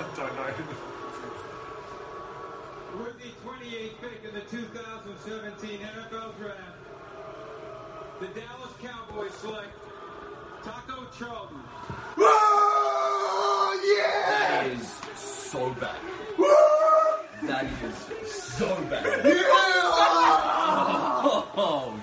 I don't know. With the 28th pick in the 2017 NFL Draft, the Dallas Cowboys select Taco Charlton. Oh, yeah! That is so bad. That is so bad. Oh,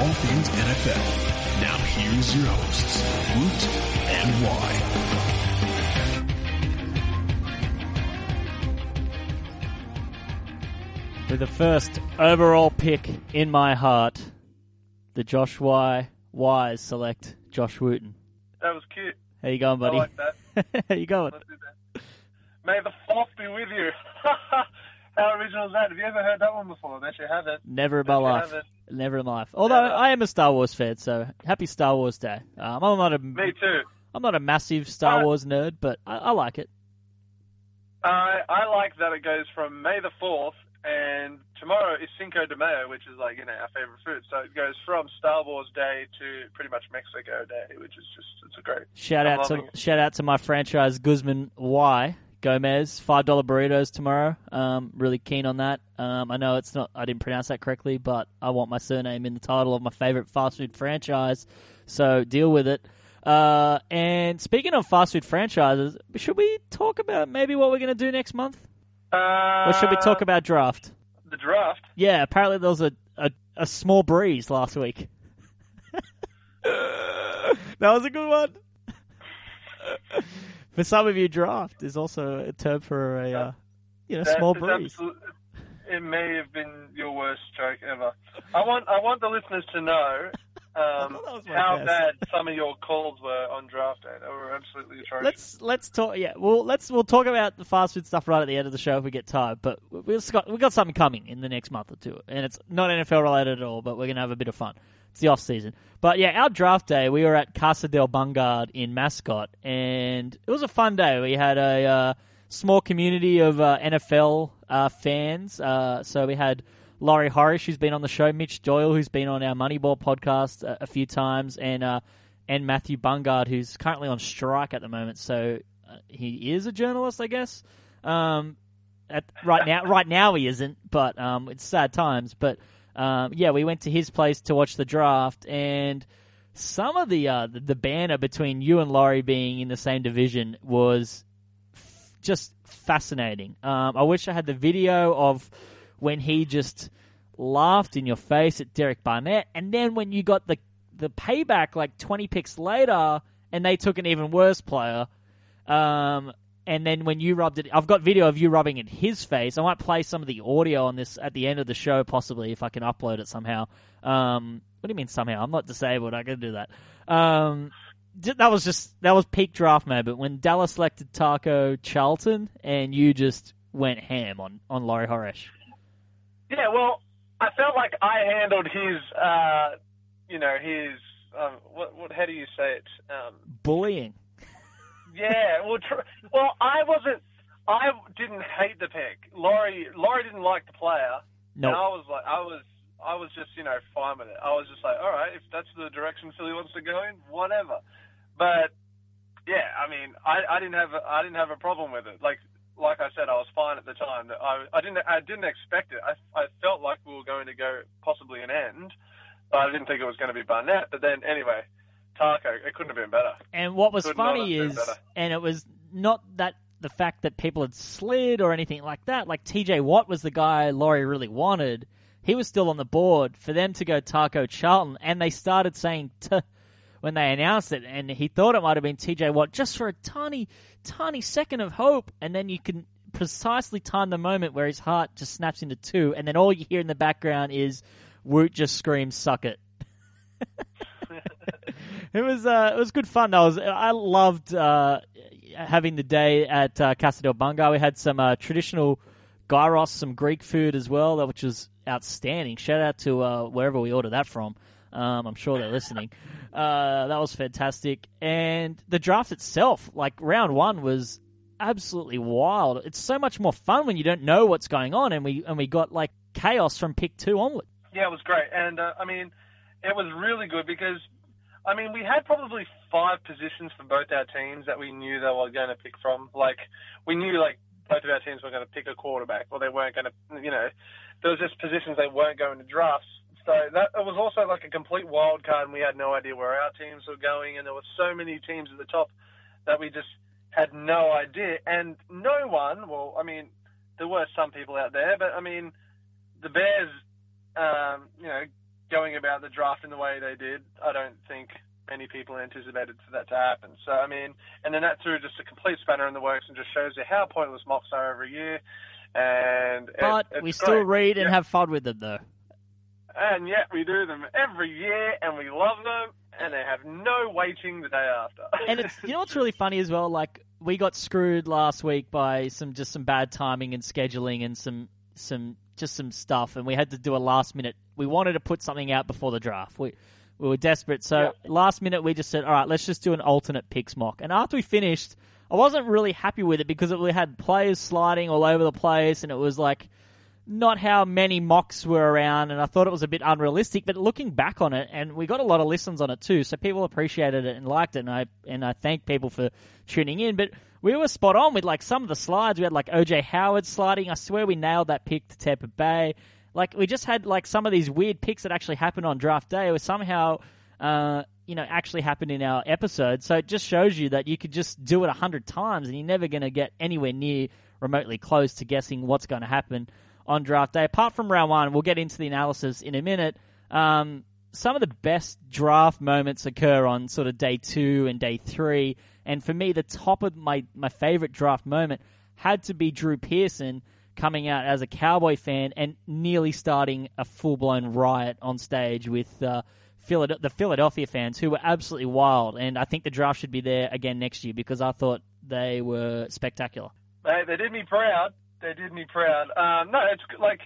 all things NFL. Now here's your hosts, Woot NY. With the first overall pick in my heart, the Josh Y. Wise select Josh Wooten. That was cute. How you going, I buddy? like that. How you going? Let's do that. May the fourth be with you. How original is that? Have you ever heard that one before? I bet you haven't. Never in my life. Never in my life. Although Never. I am a Star Wars fan, so happy Star Wars Day. Um, I'm not a Me too. I'm not a massive Star Uh, Wars nerd, but I, I like it. I I like that it goes from May the fourth, and tomorrow is Cinco de Mayo, which is like you know our favorite food. So it goes from Star Wars Day to pretty much Mexico Day, which is just it's a great. Shout I'm out to it. shout out to my franchise Guzman Y Gomez. Five dollar burritos tomorrow. Um, really keen on that. Um, I know it's not. I didn't pronounce that correctly, but I want my surname in the title of my favorite fast food franchise. So deal with it. Uh, and speaking of fast food franchises, should we talk about maybe what we're going to do next month, Uh, or should we talk about draft? the draft? Yeah, apparently there was a, a, a small breeze last week. that was a good one. for some of you, draft is also a term for a uh, you know small breeze. it may have been your worst joke ever. I want I want the listeners to know um, thought that was my how best. bad some of your calls were on draft day. They were absolutely atrocious. Let's let's talk. Yeah, well, let's we'll talk about the fast food stuff right at the end of the show if we get time. But we've got we've got something coming in the next month or two, and it's not NFL related at all. But we're gonna have a bit of fun. The off season. But yeah, our draft day, we were at Casa del Bungard in Mascot, and it was a fun day. We had a uh, small community of uh, NFL uh, fans. Uh, so we had Laurie Horesh, who's been on the show, Mitch Doyle, who's been on our Moneyball podcast a, a few times, and uh, and Matthew Bungard, who's currently on strike at the moment. So uh, he is a journalist, I guess. Um, at, right now, right now he isn't, but um, it's sad times. But um, yeah, we went to his place to watch the draft, and some of the uh, the, banner between you and Laurie being in the same division was f- just fascinating. Um, I wish I had the video of when he just laughed in your face at Derek Barnett, and then when you got the the payback like twenty picks later, and they took an even worse player. Um, and then when you rubbed it, I've got video of you rubbing it in his face. I might play some of the audio on this at the end of the show, possibly if I can upload it somehow. Um, what do you mean somehow? I'm not disabled. I can do that. Um, that was just that was peak draft moment when Dallas selected Taco Charlton, and you just went ham on on Laurie Horesh. Yeah, well, I felt like I handled his, uh, you know, his. Um, what, what? How do you say it? Um, Bullying. Yeah. Well, tr- well, I wasn't. I didn't hate the pick. Laurie, Laurie didn't like the player. No. And I was like, I was, I was just, you know, fine with it. I was just like, all right, if that's the direction Philly wants to go in, whatever. But yeah, I mean, I, I didn't have, a, I didn't have a problem with it. Like, like I said, I was fine at the time. I, I didn't, I didn't expect it. I, I felt like we were going to go possibly an end, but I didn't think it was going to be Barnett. But then, anyway, Taco, it couldn't have been better. And what was Could funny is, and it was not that the fact that people had slid or anything like that. Like TJ Watt was the guy Laurie really wanted. He was still on the board for them to go Taco Charlton, and they started saying t when they announced it, and he thought it might have been TJ Watt just for a tiny, tiny second of hope, and then you can precisely time the moment where his heart just snaps into two, and then all you hear in the background is Woot just screams "suck it." it was uh, it was good fun. I was I loved uh, having the day at uh, Casa del Bungard. We had some uh, traditional gyros, some Greek food as well, which was outstanding. Shout out to uh, wherever we ordered that from. Um, I'm sure they're listening. Uh, that was fantastic. And the draft itself, like round one, was absolutely wild. It's so much more fun when you don't know what's going on, and we and we got like chaos from pick two onward. Yeah, it was great, and uh, I mean, it was really good because, I mean, we had probably five positions for both our teams that we knew they were going to pick from. Like, we knew like both of our teams were going to pick a quarterback, or they weren't going to, you know, there was just positions they weren't going to draft. So that it was also like a complete wild card, and we had no idea where our teams were going, and there were so many teams at the top that we just had no idea, and no one. Well, I mean, there were some people out there, but I mean, the Bears, um, you know, going about the draft in the way they did, I don't think many people anticipated for that to happen. So I mean, and then that threw just a complete spanner in the works and just shows you how pointless mocks are every year. And But it's we still great. read and have fun with them, though. and yet we do them every year, and we love them, and they have no waiting the day after. and it's you know what's really funny as well. Like we got screwed last week by some just some bad timing and scheduling and some some just some stuff, and we had to do a last minute. We wanted to put something out before the draft. We we were desperate, so Yeah. last minute we just said, all right, let's just do an alternate picks mock. And after we finished, I wasn't really happy with it because we had players sliding all over the place, and it was like not how many mocks were around, and I thought it was a bit unrealistic. But looking back on it, and we got a lot of listens on it too, so people appreciated it and liked it, and I and I thank people for tuning in. But we were spot on with like some of the slides. We had like OJ Howard sliding. I swear we nailed that pick to Tampa Bay. Like we just had like some of these weird picks that actually happened on draft day, or somehow. Uh, you know, actually happened in our episode. So it just shows you that you could just do it a hundred times and you're never going to get anywhere near remotely close to guessing what's going to happen on draft day. Apart from round one, we'll get into the analysis in a minute. Um, some of the best draft moments occur on sort of day two and day three. And for me, the top of my, my favorite draft moment had to be Drew Pearson coming out as a Cowboy fan and nearly starting a full blown riot on stage with uh, Philad- the Philadelphia fans who were absolutely wild. And I think the draft should be there again next year because I thought they were spectacular. They, they did me proud. They did me proud. Um, no, it's like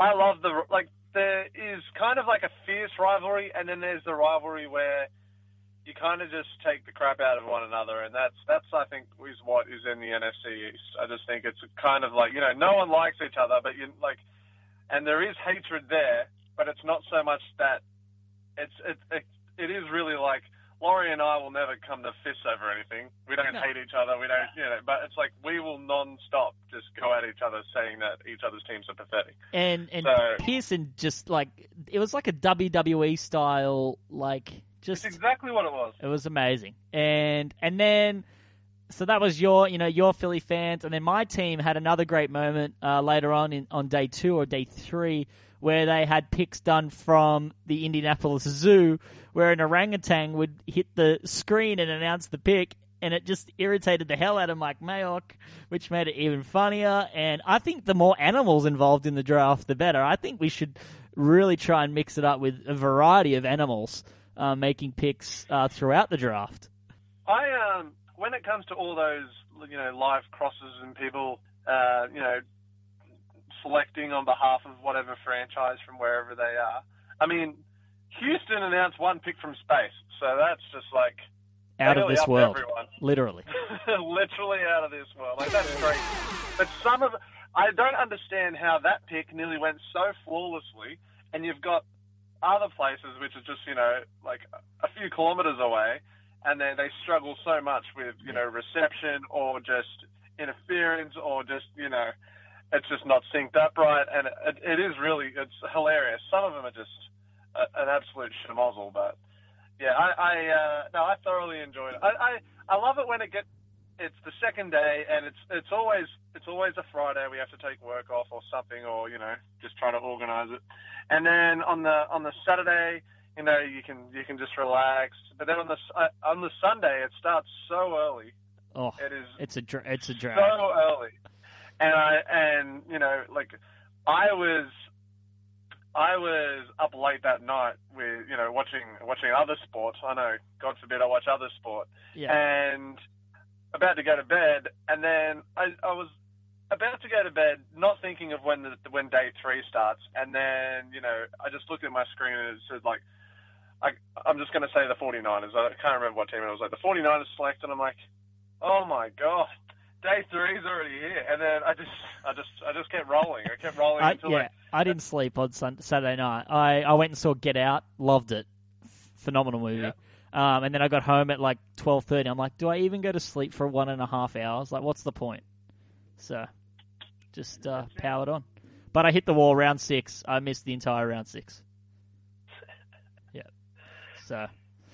I love the like. There is kind of like a fierce rivalry, and then there's the rivalry where you kind of just take the crap out of one another, and that's that's I think is what is in the NFC East. I just think it's kind of like you know no one likes each other, but you like, and there is hatred there, but it's not so much that it's it it, it is really like Laurie and I will never come to fists over anything. We don't No. hate each other. We don't, you know. But it's like we will non-stop just go at each other, saying that each other's teams are pathetic. and and So- Pearson just like it was like a WWE style like just It's exactly what it was. it was amazing and and then so that was your you know your Philly fans and then my team had another great moment uh, later on in on day two or day three where they had picks done from the Indianapolis Zoo where an orangutan would hit the screen and announce the pick and it just irritated the hell out of Mike Mayock, which made it even funnier. And I think the more animals involved in the draft, the better. I think we should really try and mix it up with a variety of animals uh, making picks uh, throughout the draft. I um when it comes to all those you know live crosses and people uh, you know selecting on behalf of whatever franchise from wherever they are. I mean, Houston announced one pick from space, so that's just like Out of this world, literally. literally out of this world. Like that's great. But some of I don't understand how that pick nearly went so flawlessly, and you've got other places which are just you know like a few kilometers away, and they they struggle so much with you know reception or just interference or just you know it's just not synced up right, and it, it is really it's hilarious. Some of them are just a, an absolute schmozzle, but yeah, I, I uh, no, I thoroughly enjoyed it. I, I I love it when it gets it's the second day and it's it's always it's always a Friday. We have to take work off or something, or you know, just try to organise it. And then on the on the Saturday, you know, you can you can just relax. But then on the uh, on the Sunday, it starts so early. Oh, It is it's a dr- it's a drag. so early, and I and you know like I was I was up late that night with you know watching watching other sports. I know, God forbid, I watch other sport, Yeah. and about to go to bed, and then I, I was about to go to bed, not thinking of when the when day three starts, and then you know I just looked at my screen and it said like I, I'm just going to say the 49ers. I can't remember what team it was. Like the 49ers select, and I'm like, oh my god, day three's already here. And then I just, I just, I just kept rolling. I kept rolling I, until yeah, like, I didn't uh, sleep on sun- Saturday night. I, I went and saw Get Out, loved it, phenomenal movie. Yeah. Um, and then I got home at like twelve thirty. I'm like, do I even go to sleep for one and a half hours? Like, what's the point? So, just uh, powered on. But I hit the wall round six. I missed the entire round six. Yeah. So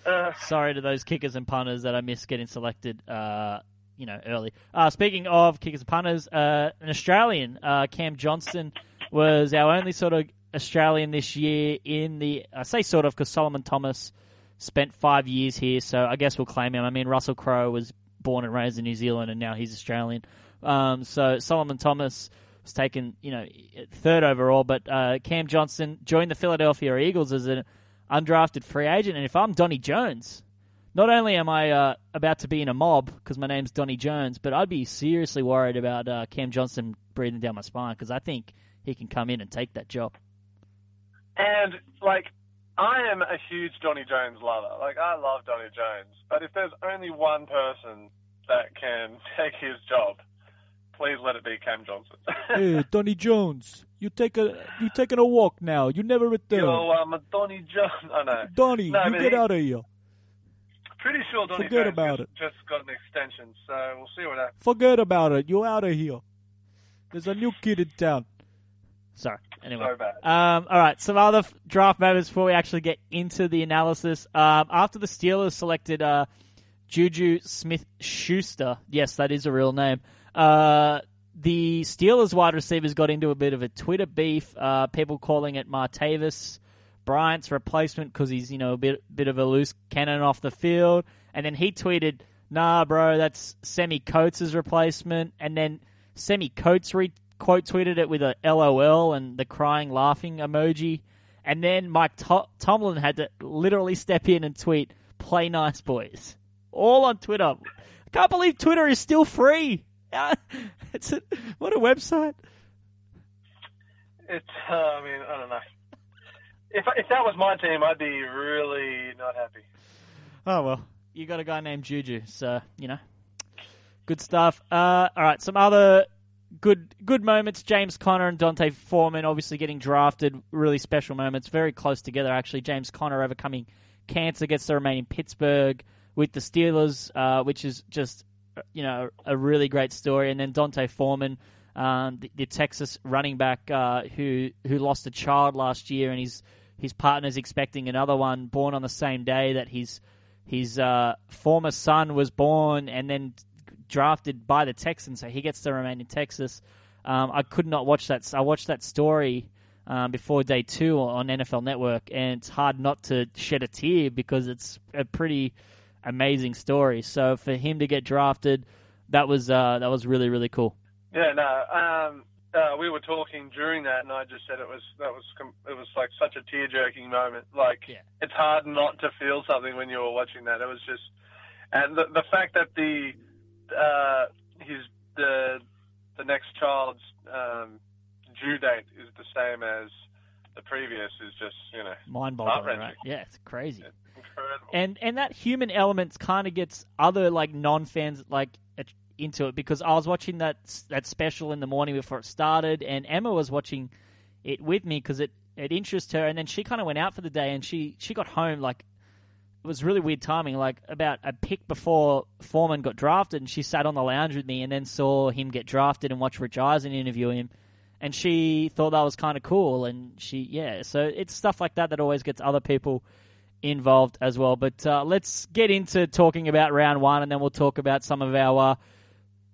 uh, sorry to those kickers and punters that I missed getting selected. Uh, you know, early. Uh, speaking of kickers and punters, uh, an Australian, uh, Cam Johnston, was our only sort of Australian this year in the. I say sort of because Solomon Thomas spent five years here, so I guess we'll claim him. I mean, Russell Crowe was born and raised in New Zealand, and now he's Australian. Um, so Solomon Thomas was taken, you know, third overall, but uh, Cam Johnston joined the Philadelphia Eagles as an undrafted free agent. And if I'm Donnie Jones, not only am I uh, about to be in a mob because my name's Donnie Jones, but I'd be seriously worried about uh, Cam Johnston breathing down my spine because I think he can come in and take that job. and like, I am a huge Donnie Jones lover. Like, I love Donnie Jones. But if there's only one person that can take his job, please let it be Cam Johnston. hey, Donnie Jones, you take a you taking a walk now. You never return. Yo, I'm a Donnie Jones. I know. Donny, No, you get he- out of here. Pretty sure Donny Forget Jones about just, just got an extension, so we'll see what happens. Forget about it. You're out of here. There's a new kid in town. Sorry. Anyway. So bad. Um, all right, some other draft matters before we actually get into the analysis. Um, after the Steelers selected uh, Juju Smith Schuster, yes, that is a real name. Uh, the Steelers wide receivers got into a bit of a Twitter beef. Uh, people calling it Martavis Bryant's replacement because he's you know a bit bit of a loose cannon off the field. And then he tweeted, "Nah, bro, that's Sammie Coates' replacement." And then Sammie Coates re- quote tweeted it with a LOL and the crying laughing emoji. And then Mike to- Tomlin had to literally step in and tweet, "Play nice, boys." All on Twitter. I can't believe Twitter is still free. it's a, what a website. It's, uh, I mean, I don't know. If if that was my team, I'd be really not happy. Oh well, you got a guy named Juju, so you know, good stuff. Uh, all right, some other good good moments. James Conner and D'Onta Foreman obviously getting drafted. Really special moments. Very close together actually. James Conner overcoming cancer, gets to remain in Pittsburgh with the Steelers, uh, which is just you know a really great story. And then D'Onta Foreman. Um, the, the Texas running back uh, who who lost a child last year, and his his partner's expecting another one born on the same day that his his uh, former son was born and then drafted by the Texans, so he gets to remain in Texas. Um, I could not watch that. I watched that story um, before day two on NFL Network, and it's hard not to shed a tear because it's a pretty amazing story. So for him to get drafted, that was uh, that was really really cool. Yeah, no. Um, uh, we were talking during that, and I just said it was that was it was like such a tear jerking moment. Like Yeah. it's hard not to feel something when you were watching that. It was just, and the the fact that the uh, his the the next child's um, due date is the same as the previous is just you know Mind boggling, right? Yeah, it's crazy. incredible. and and that human element kind of gets other like non fans like into it because I was watching that that special in the morning before it started, and Emma was watching it with me because it it interests her, and then she kind of went out for the day, and she she got home like was really weird timing, like about a pick before Foreman got drafted, and she sat on the lounge with me, and then saw him get drafted and watched Rich Eisen interview him. And she thought that was kind of cool, and she, yeah. So it's stuff like that that always gets other people involved as well. But uh, let's get into talking about round one, and then we'll talk about some of our, uh,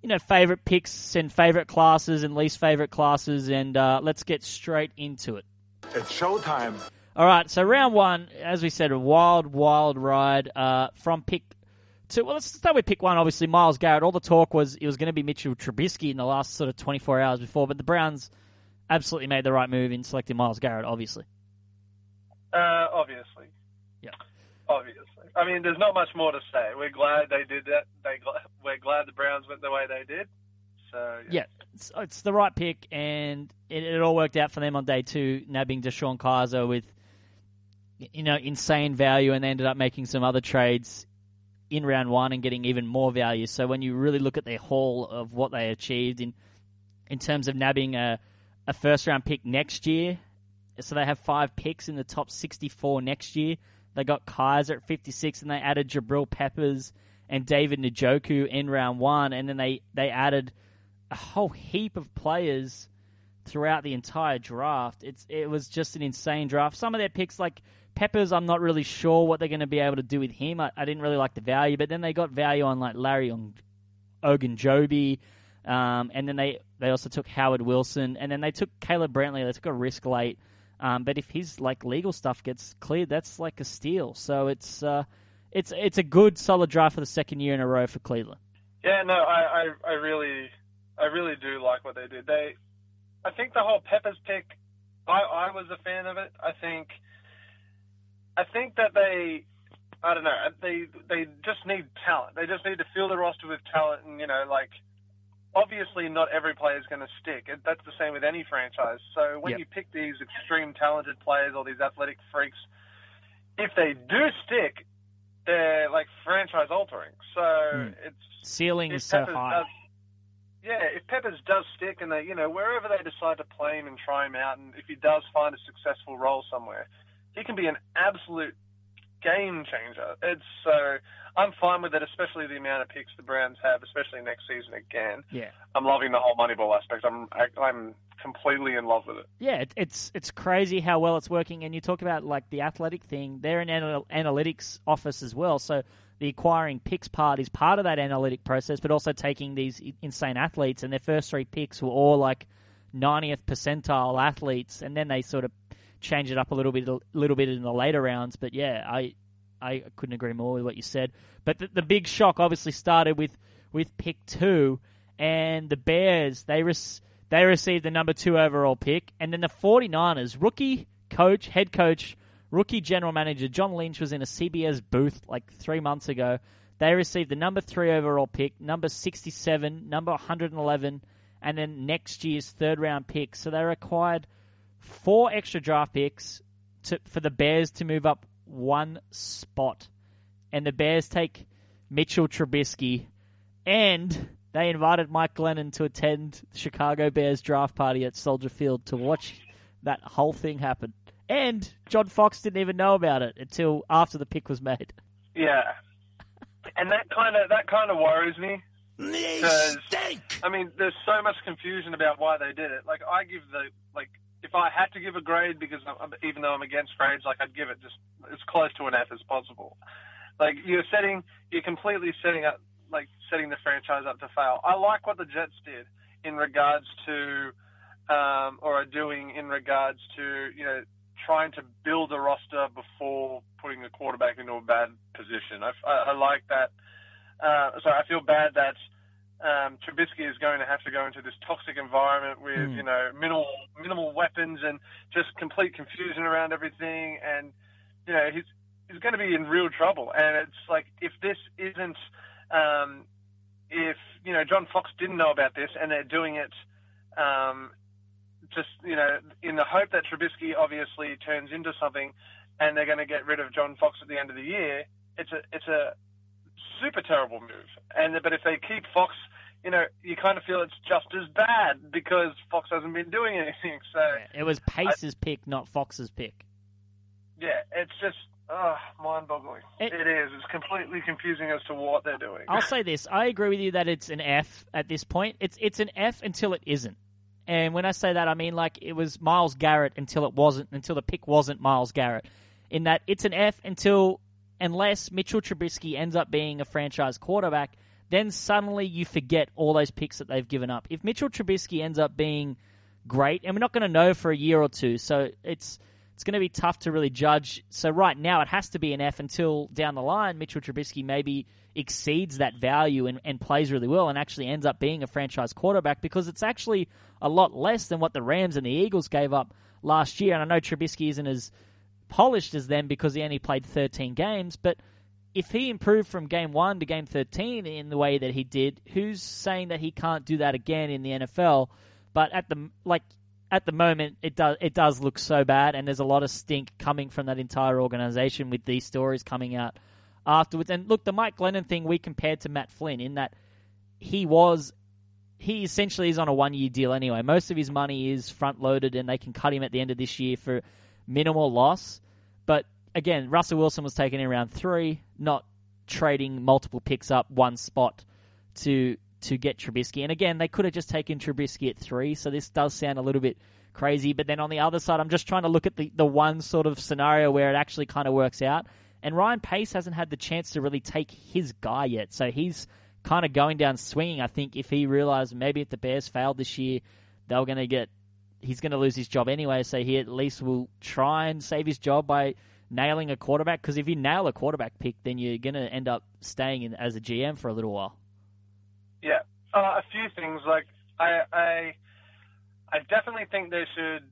you know, favorite picks and favorite classes and least favorite classes, and uh, let's get straight into it. It's showtime. All right, so round one, as we said, a wild, wild ride uh, from pick two. Well, let's start with pick one. Obviously, Myles Garrett. All the talk was it was going to be Mitchell Trubisky in the last sort of 24 hours before, but the Browns absolutely made the right move in selecting Myles Garrett. Obviously, Uh, obviously. Yeah. Obviously. I mean, there's not much more to say. We're glad they did that. They gl- we're glad the Browns went the way they did. So yeah, it's, it's the right pick, and it, it all worked out for them on day two, nabbing DeShone Kizer with you know, insane value, and they ended up making some other trades in round one and getting even more value. So when you really look at their haul of what they achieved in in terms of nabbing a, a first round pick next year, so they have five picks in the top 64 next year. They got Kizer at 56, and they added Jabril Peppers and David Njoku in round one, and then they, they added a whole heap of players throughout the entire draft. It's it was just an insane draft. Some of their picks, like Peppers, I'm not really sure what they're going to be able to do with him. I, I didn't really like the value, but then they got value on like Larry on Ogunjobi, um, and then they they also took Howard Wilson, and then they took Caleb Brantley. They took a risk late. Um, but if his like legal stuff gets cleared, that's like a steal. So it's uh, it's it's a good solid draft for the second year in a row for Cleveland. Yeah, no, I, I, I really, I really do like what they did. They, I think the whole Peppers pick, I, I was a fan of it. I think, I think that they, I don't know, they, they just need talent. They just need to fill the roster with talent, and you know, like, obviously not every player is going to stick. That's the same with any franchise. So when Yep. you pick these extreme talented players or these athletic freaks, if they do stick, they're like franchise altering. So Hmm. it's Ceiling is so high. Does, yeah, if Peppers does stick and they, you know, wherever they decide to play him and try him out, and if he does find a successful role somewhere, he can be an absolute game changer. It's so I'm fine with it, especially the amount of picks the Browns have, especially next season again. Yeah. I'm loving the whole Moneyball aspect. I'm I'm completely in love with it. Yeah, it, it's it's crazy how well it's working. And you talk about like the athletic thing; they're an anal- analytics office as well. So the acquiring picks part is part of that analytic process, but also taking these insane athletes and their first three picks were all like 90th percentile athletes, and then they sort of change it up a little bit, a little bit in the later rounds. But yeah, I I couldn't agree more with what you said. But the, the big shock obviously started with with pick two, and the Bears they res- they received the number two overall pick, and then the 49ers rookie coach, head coach, rookie general manager John Lynch was in a CBS booth like three months ago. They received the number three overall pick, number 67, number 111, and then next year's third round pick. So they required four extra draft picks to, for the Bears to move up one spot. And the Bears take Mitchell Trubisky, and they invited Mike Glennon to attend the Chicago Bears draft party at Soldier Field to watch that whole thing happen. And John Fox didn't even know about it until after the pick was made. Yeah, and that kind of that kind of worries me. They 'Cause- stink. I mean, there's so much confusion about why they did it. Like, I give the like, if I had to give a grade, because I'm, even though I'm against grades, like I'd give it just as close to an F as possible. Like you're setting, you're completely setting up, like setting the franchise up to fail. I like what the Jets did in regards to, um, or are doing in regards to, you know, trying to build a roster before putting the quarterback into a bad position. I, I, I like that. Uh, so I feel bad that um, Trubisky is going to have to go into this toxic environment with Hmm. you know minimal minimal weapons and just complete confusion around everything, and you know he's he's going to be in real trouble. And it's like if this isn't um, if you know John Fox didn't know about this and they're doing it um, just you know in the hope that Trubisky obviously turns into something, and they're going to get rid of John Fox at the end of the year. It's a it's a super terrible move. And but if they keep Fox, you know, you kind of feel it's just as bad because Fox hasn't been doing anything. So It was Pace's pick, not Fox's pick. yeah, it's just oh, mind-boggling. It- it is. It's completely confusing as to what they're doing. I'll say this: I agree with you that it's an F at this point. It's it's an F until it isn't. And when I say that, I mean like it was Myles Garrett until it wasn't, until the pick wasn't Myles Garrett. In that it's an F until unless Mitchell Trubisky ends up being a franchise quarterback, then suddenly you forget all those picks that they've given up. If Mitchell Trubisky ends up being great, and we're not going to know for a year or two, so it's it's going to be tough to really judge. So right now, it has to be an F until down the line, Mitchell Trubisky maybe exceeds that value and, and plays really well and actually ends up being a franchise quarterback because it's actually a lot less than what the Rams and the Eagles gave up last year. And I know Trubisky isn't as polished as them because he only played 13 games, but if he improved from game one to game 13 in the way that he did, who's saying that he can't do that again in the NFL? But at the like at the moment it does it does look so bad, and there's a lot of stink coming from that entire organization with these stories coming out afterwards. And look, the Mike Glennon thing we compared to Matt Flynn in that he was he essentially is on a one year deal anyway. Most of his money is front loaded, and they can cut him at the end of this year for minimal loss. But again, Russell Wilson was taken in round three, not trading multiple picks up one spot to to get Trubisky. And again, they could have just taken Trubisky at three, so this does sound a little bit crazy. But then on the other side, I'm just trying to look at the, the one sort of scenario where it actually kind of works out. And Ryan Pace hasn't had the chance to really take his guy yet, so he's kind of going down swinging. I think if he realized maybe if the Bears failed this year, they were going to get he's going to lose his job anyway. So he at least will try and save his job by nailing a quarterback. Because if you nail a quarterback pick, then you're going to end up staying in, as a GM for a little while. Yeah, uh, a few things. Like I, I, I definitely think they should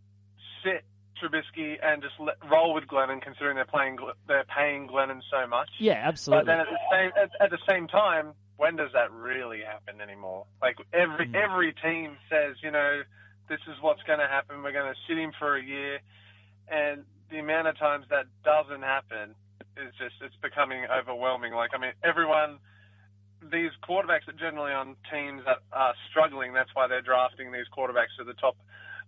sit Trubisky and just let, roll with Glennon, considering they're playing, they're paying Glennon so much. Yeah, absolutely. But then at the same at, at the same time, when does that really happen anymore? Like every Mm. every team says, you know, this is what's going to happen. We're going to sit him for a year, and the amount of times that doesn't happen is just it's becoming overwhelming. Like I mean, everyone. These quarterbacks are generally on teams that are struggling. That's why they're drafting these quarterbacks to the top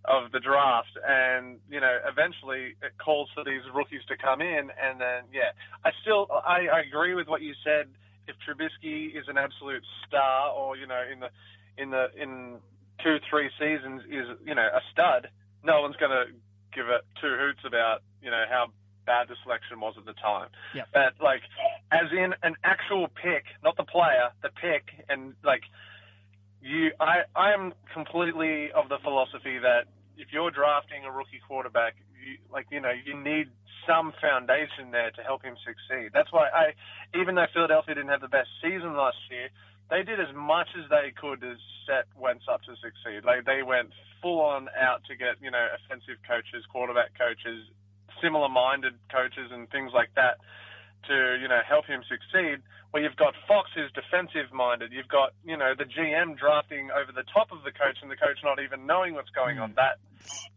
of the draft. And, you know, eventually it calls for these rookies to come in. And then, yeah, I still, I, I agree with what you said. If Trubisky is an absolute star or, you know, in the, in the, in two, three seasons is, you know, a stud, no one's going to give it two hoots about, you know, how bad the selection was at the time. Yep. But, like, as in an actual pick, not the player, the pick, and, like, you I I am completely of the philosophy that if you're drafting a rookie quarterback, you, like you know, you need some foundation there to help him succeed. That's why I, even though Philadelphia didn't have the best season last year, they did as much as they could to set Wentz up to succeed. Like they went full on out to get you know offensive coaches, quarterback coaches, similar-minded coaches, and things like that to you know help him succeed. Where you've got Fox who's defensive-minded, you've got you know the GM drafting over the top of the coach, and the coach not even knowing what's going on. That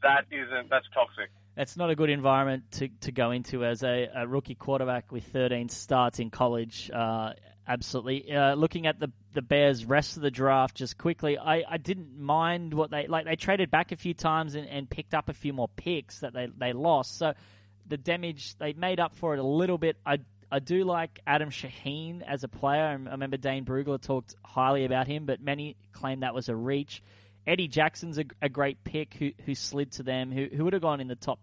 that isn't that's toxic. It's not a good environment to, to go into as a, a rookie quarterback with 13 starts in college. Uh, absolutely. Uh, looking at the the Bears' rest of the draft, just quickly, I, I didn't mind what they like. They traded back a few times and, and picked up a few more picks that they, they lost. So the damage they made up for it a little bit. I I do like Adam Shaheen as a player. I remember Dane Brugler talked highly about him, but many claim that was a reach. Eddie Jackson's a, a great pick who who slid to them, who who would have gone in the top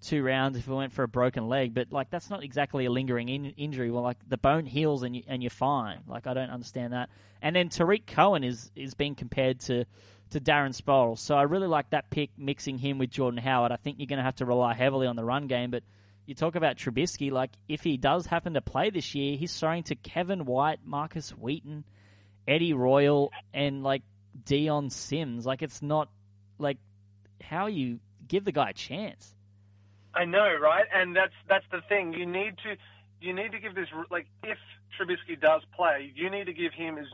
two rounds if it went for a broken leg. But like that's not exactly a lingering in, injury. Well, like the bone heals and you, and you're fine. Like I don't understand that. And then Tarik Cohen is is being compared to to Darren Sproles. So I really like that pick, mixing him with Jordan Howard. I think you're going to have to rely heavily on the run game, but. You talk about Trubisky, like if he does happen to play this year, he's throwing to Kevin White, Markus Wheaton, Eddie Royal, and like Dion Sims. Like it's not like how you give the guy a chance. I know, right? And that's that's the thing. You need to you need to give this like if Trubisky does play, you need to give him as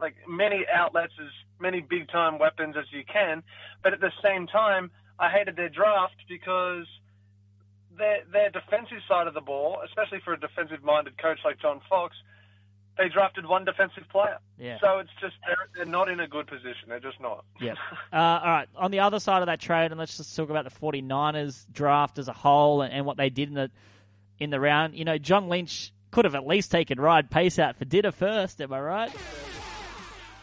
like many outlets as many big time weapons as you can. But at the same time, I hated their draft because their their defensive side of the ball, especially for a defensive minded coach like John Fox, they drafted one defensive player. Yeah. So it's just they're, they're not in a good position. They're just not. Yep. Uh, all right. On the other side of that trade, and let's just talk about the 49ers draft as a whole and, and what they did in the in the round. You know, John Lynch could have at least taken Ryan Pace out for dinner first. Am I right?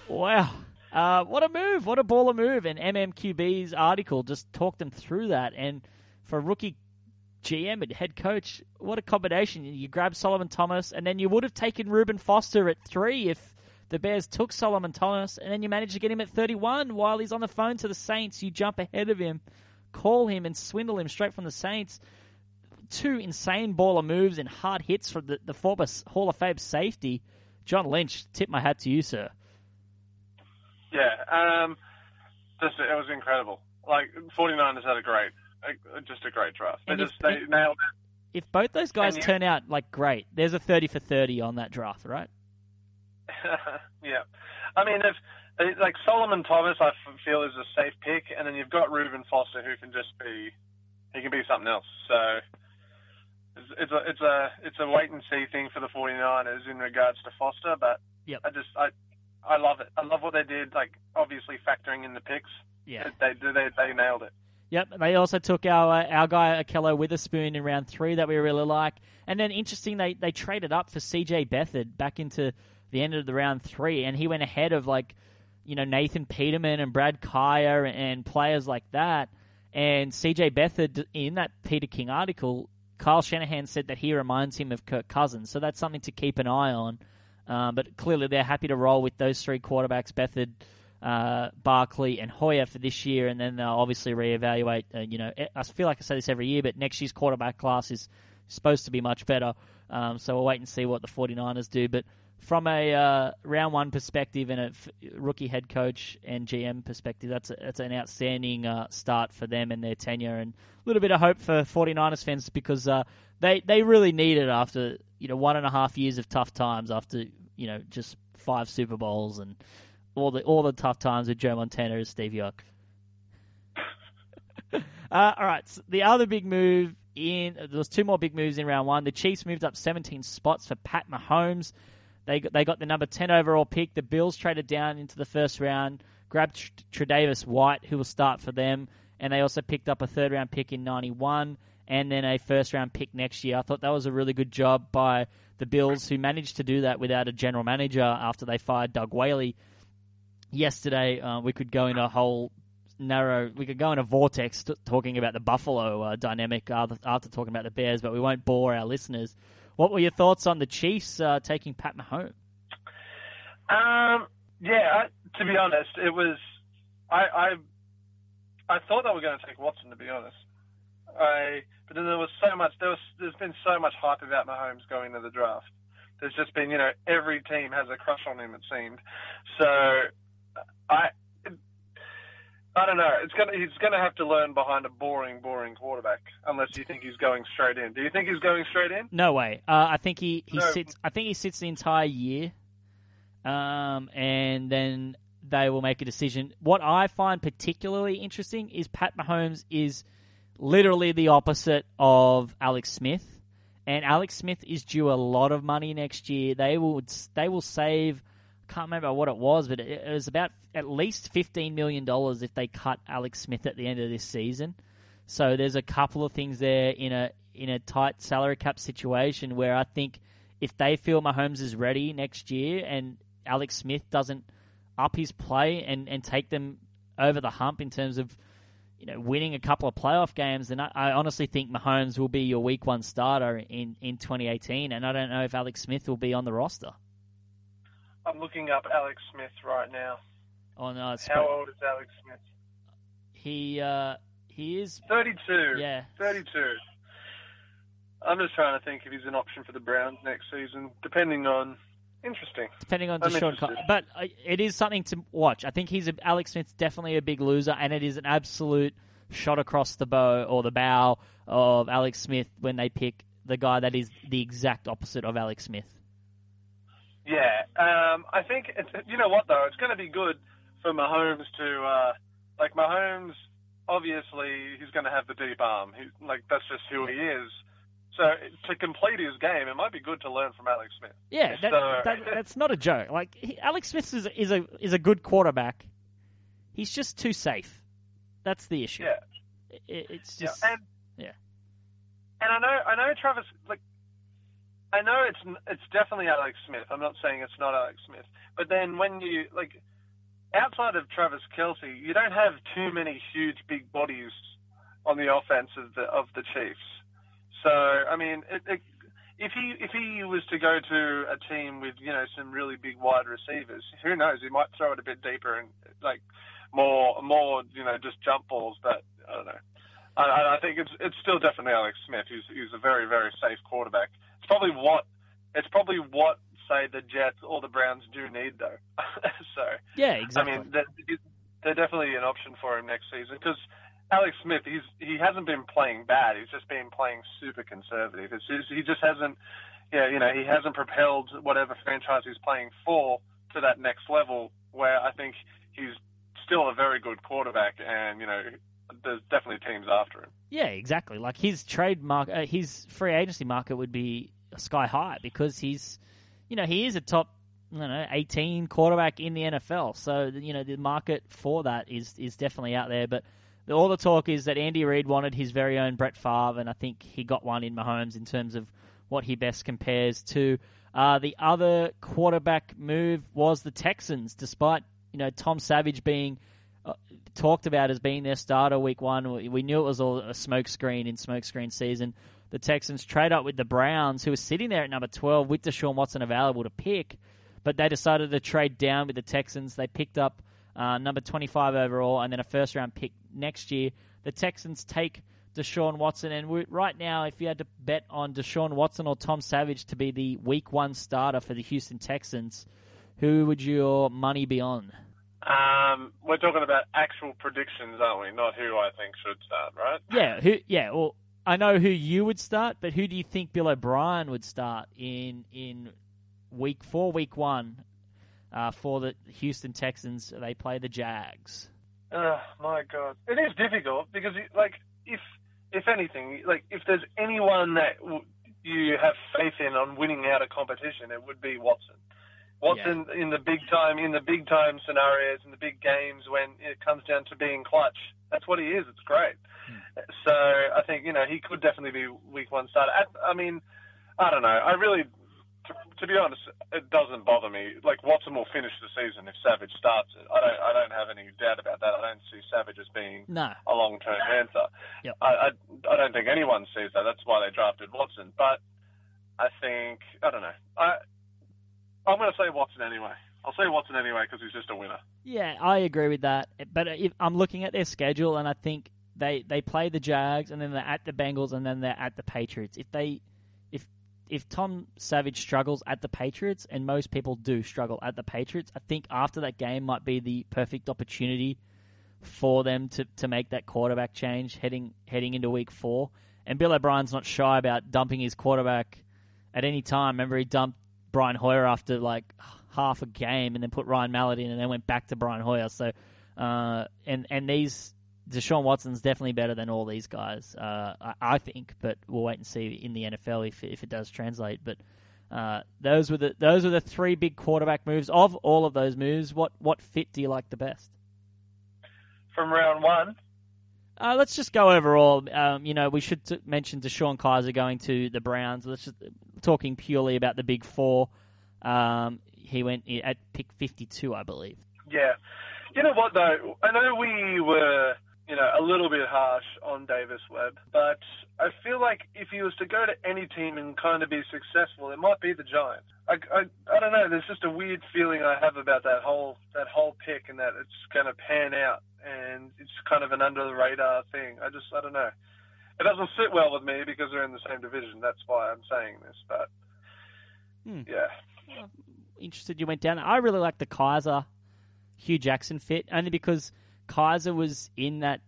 Wow. Uh, what a move! What a baller move! And MMQB's article just talked them through that. And for a rookie GM and head coach, what a combination! You grab Solomon Thomas, and then you would have taken Reuben Foster at three if the Bears took Solomon Thomas, and then you manage to get him at 31 while he's on the phone to the Saints. You jump ahead of him, call him, and swindle him straight from the Saints. Two insane baller moves and hard hits from the, the former Hall of Fame safety. John Lynch, tip my hat to you, sir. Yeah, um, just it was incredible. Like 49ers had a great, a, just a great draft. They And if- just they if- nailed it. If both those guys And you- turn out like great, there's a 30 for 30 on that draft, right? yeah, I mean, if uh, like Solomon Thomas, I feel is a safe pick, and then you've got Reuben Foster, who can just be, he can be something else. So it's, it's a it's a it's a wait and see thing for the 49ers in regards to Foster, but Yep. I just I I love it. I love what they did. Like obviously factoring in the picks, Yeah. they they they nailed it. Yep, they also took our uh, our guy Ahkello Witherspoon in round three that we really like, and then interesting they they traded up for CJ Beathard back into the end of the round three, and he went ahead of like you know Nathan Peterman and Brad Kaaya and players like that, and CJ Beathard in that Peter King article, Kyle Shanahan said that he reminds him of Kirk Cousins, so that's something to keep an eye on. Um, but clearly they're happy to roll with those three quarterbacks, Beathard, uh, Barkley, and Hoyer for this year, and then they'll obviously reevaluate. Uh, you know, I feel like I say this every year, but next year's quarterback class is supposed to be much better. Um, so we'll wait and see what the 49ers do. But from a uh, round one perspective and a f- rookie head coach and GM perspective, that's a, that's an outstanding uh, start for them and their tenure, and a little bit of hope for 49ers fans because uh, they they really need it after you know one and a half years of tough times after you know just five Super Bowls and all the all the tough times with Joe Montana and Steve Young. uh, all right, so the other big move in there was two more big moves in round one. The Chiefs moved up 17 spots for Pat Mahomes. They got, they got the number 10 overall pick. The Bills traded down into the first round, grabbed Tr- Tre'Davious White, who will start for them, and they also picked up a third round pick in 91 and then a first round pick next year. I thought that was a really good job by the Bills, who managed to do that without a general manager after they fired Doug Whaley yesterday. Uh, we could go in a whole narrow, we could go in a vortex t- talking about the Buffalo uh, dynamic after, after talking about the Bears, but we won't bore our listeners. What were your thoughts on the Chiefs uh, taking Pat Mahomes? Um, yeah, I, to be honest, it was I I I thought they were going to take Watson. To be honest, I but then there was so much there was there's been so much hype about Mahomes going to the draft. There's just been you know every team has a crush on him. It seemed so. I I don't know. It's gonna he's gonna have to learn behind a boring, boring quarterback unless you think he's going straight in. Do you think he's going straight in? No way. Uh, I think he, he No. sits. I think he sits the entire year, um, and then they will make a decision. What I find particularly interesting is Pat Mahomes is literally the opposite of Alex Smith, and Alex Smith is due a lot of money next year. They will they will save. Can't remember what it was, but it, it was about at least fifteen million dollars if they cut Alex Smith at the end of this season. So there's a couple of things there in a in a tight salary cap situation where I think if they feel Mahomes is ready next year and Alex Smith doesn't up his play and, and take them over the hump in terms of you know winning a couple of playoff games, then I, I honestly think Mahomes will be your week one starter in, in 2018, and I don't know if Alex Smith will be on the roster. I'm looking up Alex Smith right now. Oh no, it's How old is Alex Smith? he uh, he is 32. yeah 32. I'm just trying to think if he's an option for the Browns next season, depending on. Interesting. depending on I'm Deshaun. interested. Co- but uh, it is something to watch. I think he's a, Alex Smith's definitely a big loser, and it is an absolute shot across the bow or the bow of Alex Smith when they pick the guy that is the exact opposite of Alex Smith. Yeah, um, I think it's, you know what though, it's going to be good for Mahomes to uh, like Mahomes. Obviously, he's going to have the deep arm. He, like that's just who he is. So to complete his game, it might be good to learn from Alex Smith. Yeah, that, So- that, that's not a joke. Like he, Alex Smith is is a is a good quarterback. He's just too safe. That's the issue. Yeah. It, it's Yeah, just and yeah. and I know I know Travis like I know it's it's definitely Alex Smith. I'm not saying it's not Alex Smith, but then when you like outside of Travis Kelce, you don't have too many huge big bodies on the offense of the of the Chiefs. So I mean, it, it, if he if he was to go to a team with you know some really big wide receivers, who knows? He might throw it a bit deeper and like more more you know just jump balls. But I don't know. I, I think it's it's still definitely Alex Smith. He's he's a very very safe quarterback. Probably what it's probably what say the Jets or the Browns do need though. so yeah, exactly. I mean they're, they're definitely an option for him next season because Alex Smith he's he hasn't been playing bad. He's just been playing super conservative. It's just, he just hasn't yeah you know he hasn't propelled whatever franchise he's playing for to that next level where I think he's still a very good quarterback, and you know, there's definitely teams after him. Yeah, exactly. Like his trade mark, uh, his free agency market would be sky high because he's, you know, he is a top, I don't know, 18 quarterback in the NFL. So you know, the market for that is is definitely out there. But the, all the talk is that Andy Reid wanted his very own Brett Favre, and I think he got one in Mahomes in terms of what he best compares to. Uh, the other quarterback move was the Texans, despite you know Tom Savage being uh, talked about as being their starter week one. We, we knew it was all a smokescreen in smokescreen season. The Texans trade up with the Browns, who were sitting there at number 12 with Deshaun Watson available to pick, but they decided to trade down with the Texans. They picked up uh, number 25 overall and then a first round pick next year. The Texans take Deshaun Watson, and right now, if you had to bet on Deshaun Watson or Tom Savage to be the week one starter for the Houston Texans, who would your money be on? Um, we're talking about actual predictions, aren't we? Not who I think should start, right? Yeah, who? Yeah, well, I know who you would start, but who do you think Bill O'Brien would start in in week four, week one, uh, for the Houston Texans? They play the Jags. Oh my god, it is difficult because, like, if if anything, like, if there's anyone that you have faith in on winning out a competition, it would be Watson. Watson in the big time, in the big time scenarios, in the big games when it comes down to being clutch. That's what he is. It's great. Hmm. So I think you know he could definitely be week one starter. I, I mean, I don't know. I really, to, to be honest, it doesn't bother me. Like Watson will finish the season if Savage starts it. I don't. I don't have any doubt about that. I don't see Savage as being No. a long term answer. Yep. I, I I don't think anyone sees that. That's why they drafted Watson. But I think I don't know. I I'm going to say Watson anyway. I'll say Watson anyway because he's just a winner. Yeah, I agree with that. But if I'm looking at their schedule, and I think they they play the Jags, and then they're at the Bengals, and then they're at the Patriots. If they if if Tom Savage struggles at the Patriots, and most people do struggle at the Patriots, I think after that game might be the perfect opportunity for them to, to make that quarterback change heading heading into week four. And Bill O'Brien's not shy about dumping his quarterback at any time. Remember, he dumped Brian Hoyer after like half a game, and then put Ryan Mallett in, and then went back to Brian Hoyer. So, uh, and and these Deshaun Watson's definitely better than all these guys, uh, I, I think. But we'll wait and see in the NFL if if it does translate. But uh, those were the those were the three big quarterback moves. Of all of those moves, what what fit do you like the best? From round one, Uh, let's just go overall. Um, you know, we should t- mention DeShone Kizer going to the Browns. Let's just talking purely about the big four. Um, he went at pick fifty-two, I believe. Yeah. You know what though? I know we were, you know, a little bit harsh on Davis Webb, but I feel like if he was to go to any team and kind of be successful, it might be the Giants. I, I, I don't know. There's just a weird feeling I have about that whole that whole pick and that it's going to pan out and it's kind of an under the radar thing. I just I don't know. It doesn't sit well with me because they're in the same division. That's why I'm saying this. But Hmm. yeah, Interested, you went down. I really like the Kizer Hue Jackson fit only because Kizer was in that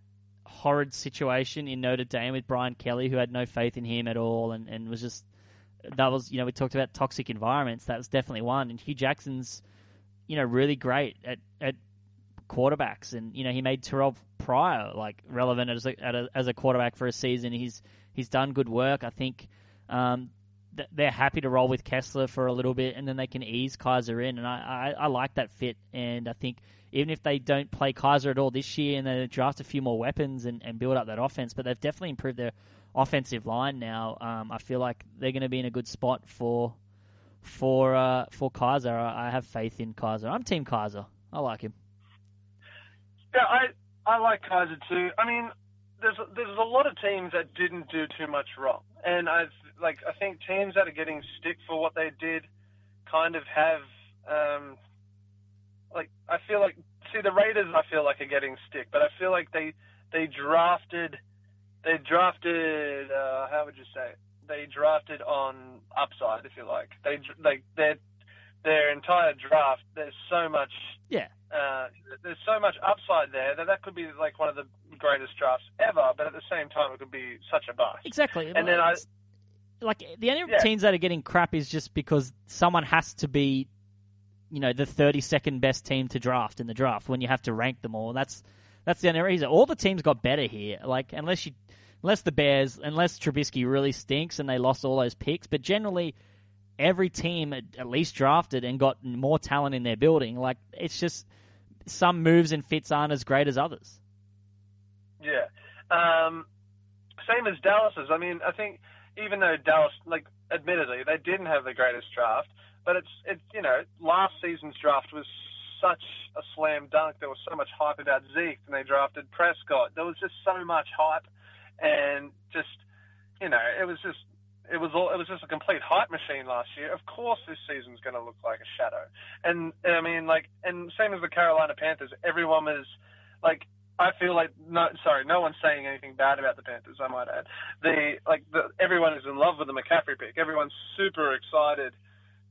horrid situation in Notre Dame with Brian Kelly, who had no faith in him at all, and, and was just that was you know we talked about toxic environments. That was definitely one. And Hue Jackson's you know really great at at quarterbacks, and you know he made Terrelle Pryor like relevant as a, as a quarterback for a season. He's he's done good work. I think um, they're happy to roll with Kessler for a little bit, and then they can ease Kizer in. And I, I, I like that fit. And I think even if they don't play Kizer at all this year, and they draft a few more weapons and, and build up that offense, but they've definitely improved their offensive line now. Um, I feel like they're going to be in a good spot for for uh, for Kizer. I, have faith in Kizer. I'm Team Kizer. I like him. Yeah, I I like Kizer too. I mean, there's there's a lot of teams that didn't do too much wrong, and I've like I think teams that are getting stick for what they did, kind of have um, like I feel like see the Raiders I feel like are getting stick, but I feel like they they drafted they drafted uh, how would you say it? they drafted on upside if you like they like their their entire draft there's so much Yeah. uh, there's so much upside there that that could be like one of the greatest drafts ever, but at the same time, it could be such a bust. Exactly. And then I, like the only Yeah. teams that are getting crap is just because someone has to be you know the 32nd best team to draft in the draft when you have to rank them all. That's that's the only reason. All the teams got better here. Like unless you unless the Bears unless Trubisky really stinks and they lost all those picks, but generally every team at, least drafted and got more talent in their building. Like it's just some moves and fits aren't as great as others. Yeah. Um, same as Dallas's. I mean, I think even though Dallas, like, admittedly, they didn't have the greatest draft, but it's, it's you know, last season's draft was such a slam dunk. There was so much hype about Zeke, and they drafted Prescott. There was just so much hype, and just, you know, it was just. It was all. It was just a complete hype machine last year. Of course, this season's going to look like a shadow. And I mean, like, and same as the Carolina Panthers. Everyone was like, I feel like no, sorry, no one's saying anything bad about the Panthers. I might add, the like the everyone is in love with the McCaffrey pick. Everyone's super excited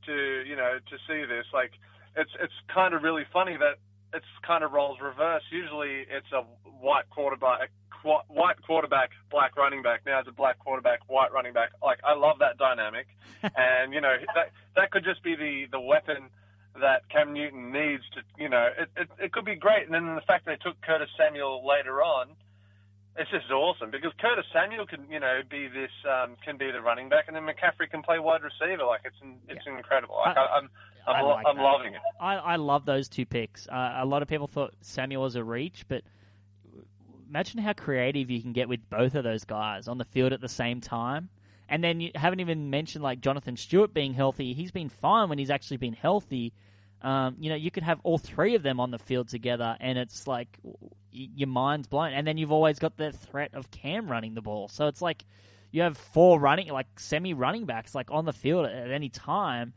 to you know to see this. Like it's it's kind of really funny that it's kind of roles reverse. Usually it's a white quarterback, qu- white quarterback, black running back. Now it's a black quarterback, white running back. Like I love that dynamic, and you know that that could just be the the weapon that Cam Newton needs to, you know, it, it, it could be great. And then the fact they took Curtis Samuel later on, it's just awesome because Curtis Samuel can, you know, be this, um, can be the running back, and then McCaffrey can play wide receiver. Like it's, it's Yeah. incredible. Like I- I, I'm, I'm, I lo- I'm loving it. I, I love those two picks. Uh, a lot of people thought Samuel was a reach, but imagine how creative you can get with both of those guys on the field at the same time. And then you haven't even mentioned like Jonathan Stewart being healthy. He's been fine when he's actually been healthy. Um, you know, you could have all three of them on the field together, and it's like y- your mind's blown. And then you've always got the threat of Cam running the ball, so it's like you have four running, like semi running backs, like on the field at any time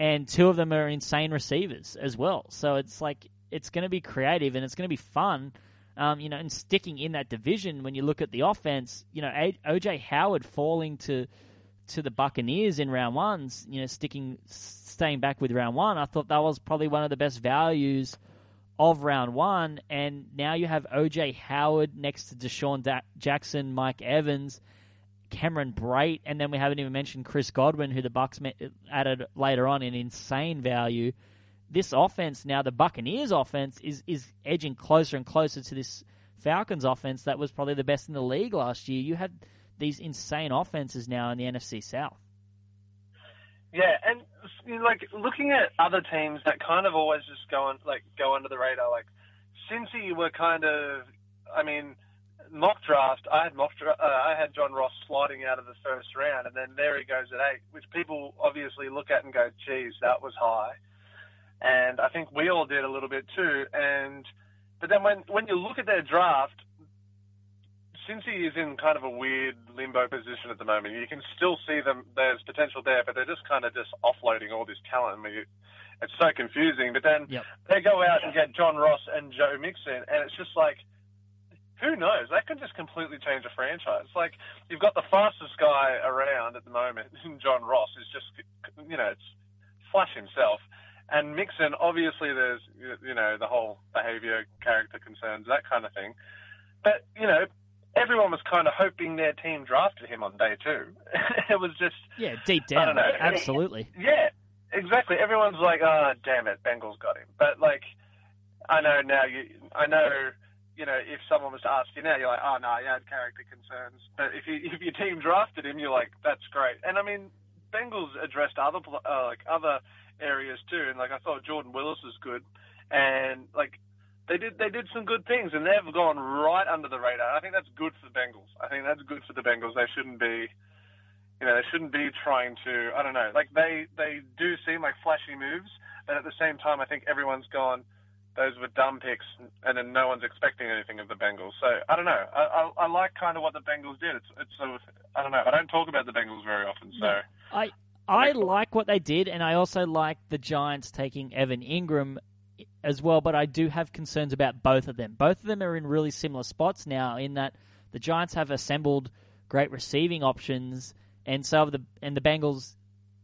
and two of them are insane receivers as well. So it's like it's going to be creative and it's going to be fun. Um, you know, and sticking in that division when you look at the offense, you know, OJ Howard falling to to the Buccaneers in round ones, you know, sticking staying back with round one, I thought that was probably one of the best values of round one. And now you have OJ Howard next to DeSean da- Jackson, Mike Evans, Cameron Brate, and then we haven't even mentioned Chris Godwin, who the Bucks added later on in insane value. This offense now, the Buccaneers offense, is is edging closer and closer to this Falcons offense that was probably the best in the league last year. You had these insane offenses now in the NFC South. Yeah, and like looking at other teams that kind of always just go on, like go under the radar. Like Cincy were kind of, I mean, mock draft. I had mock dra- uh, I had John Ross sliding out of the first round, and then there he goes at eight, which people obviously look at and go, "Geez, that was high." And I think we all did a little bit too. And but then when when you look at their draft, Cincy is in kind of a weird limbo position at the moment. You can still see them. There's potential there, but they're just kind of just offloading all this talent. I mean, it's so confusing. But then Yep. they go out and get John Ross and Joe Mixon, and it's just like, who knows? That could just completely change a franchise. Like you've got the fastest guy around at the moment, John Ross, is just you know it's Flash himself. And Mixon, obviously, there's you know the whole behavior, character concerns, that kind of thing. But you know, everyone was kind of hoping their team drafted him on day two. it was just Yeah, deep down, I don't know. absolutely. yeah, exactly. Everyone's like, "Oh, damn it, Bengals got him." But like, I know now. You, I know. You know, if someone was to ask you now, you're like, "Oh no, you had character concerns." But if you if your team drafted him, you're like, "That's great." And I mean, Bengals addressed other uh, like other areas too, and like I thought Jordan Willis was good, and like they did they did some good things, and they've gone right under the radar. I think that's good for the Bengals. I think that's good for the Bengals. They shouldn't be you know, they shouldn't be trying to, I don't know, like they, they do seem like flashy moves, but at the same time, I think everyone's gone, those were dumb picks, and then no one's expecting anything of the Bengals. So I don't know. I, I, I like kind of what the Bengals did. It's, it's sort of, I don't know. I don't talk about the Bengals very often, so I I like what they did, and I also like the Giants taking Evan Engram as well. But I do have concerns about both of them. Both of them are in really similar spots now. In that the Giants have assembled great receiving options, and so the and the Bengals.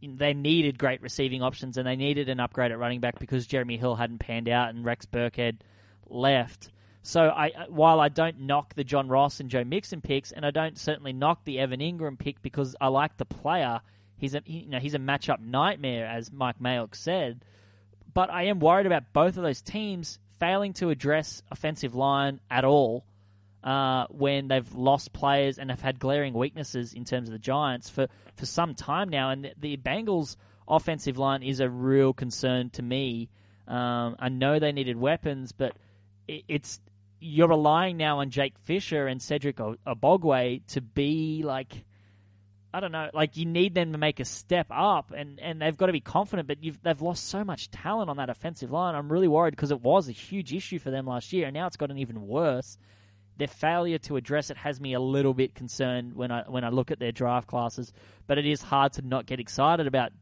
They needed great receiving options, and they needed an upgrade at running back because Jeremy Hill hadn't panned out and Rex Burkhead left. So I, while I don't knock the John Ross and Joe Mixon picks, and I don't certainly knock the Evan Engram pick because I like the player, he's a you know he's a matchup nightmare as Mike Mayock said. but I am worried about both of those teams failing to address offensive line at all uh, when they've lost players and have had glaring weaknesses in terms of the Giants for, for some time now. And the, the Bengals' offensive line is a real concern to me. Um, I know they needed weapons, but it, it's you're relying now on Jake Fisher and Cedric Ogbuehi to be like I don't know, like you need them to make a step up, and, and they've got to be confident. But you've, they've lost so much talent on that offensive line. I'm really worried because it was a huge issue for them last year, and now it's gotten even worse. Their failure to address it has me a little bit concerned when I when I look at their draft classes. But it is hard to not get excited about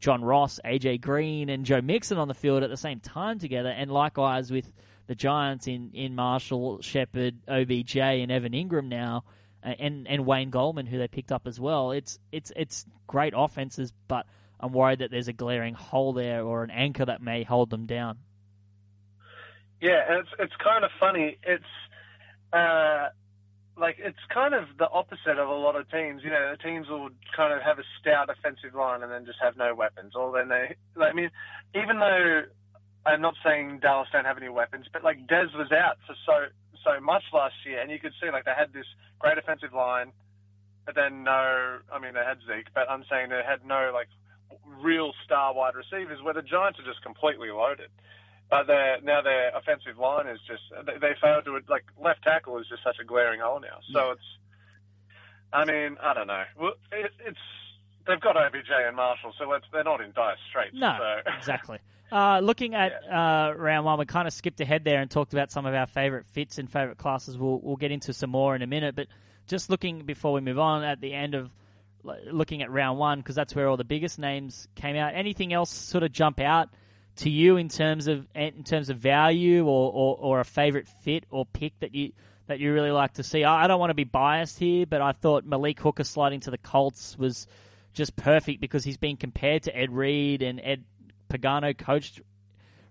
John Ross, AJ Green, and Joe Mixon on the field at the same time together, and likewise with the Giants in in Marshall, Shepard, OBJ, and Evan Engram now and and Wayne Gallman, who they picked up as well. It's it's it's great offenses, but I'm worried that there's a glaring hole there or an anchor that may hold them down. Yeah, and it's it's kind of funny. It's uh, like it's kind of the opposite of a lot of teams. You know, the teams will kind of have a stout offensive line and then just have no weapons. Or then they, I mean, even though I'm not saying Dallas don't have any weapons, but like Dez was out for so so much last year, and you could see like they had this great offensive line, but then no. I mean, they had Zeke, but I'm saying they had no like real star wide receivers. Where the Giants are just completely loaded, but their now their offensive line is just they, they failed to like left tackle is just such a glaring hole now. So it's. I mean, I don't know. Well, it, it's they've got OBJ and Marshall, so they're not in dire straits. No, so. exactly. Uh, looking at yeah. uh, round one, we kind of skipped ahead there and talked about some of our favourite fits and favourite classes. We'll, we'll get into some more in a minute, but just looking before we move on at the end of looking at round one because that's where all the biggest names came out. Anything else sort of jump out to you in terms of in terms of value or, or, or a favourite fit or pick that you that you really like to see? I, I don't want to be biased here, but I thought Malik Hooker sliding to the Colts was just perfect because he's been compared to Ed Reed and Ed Pagano coached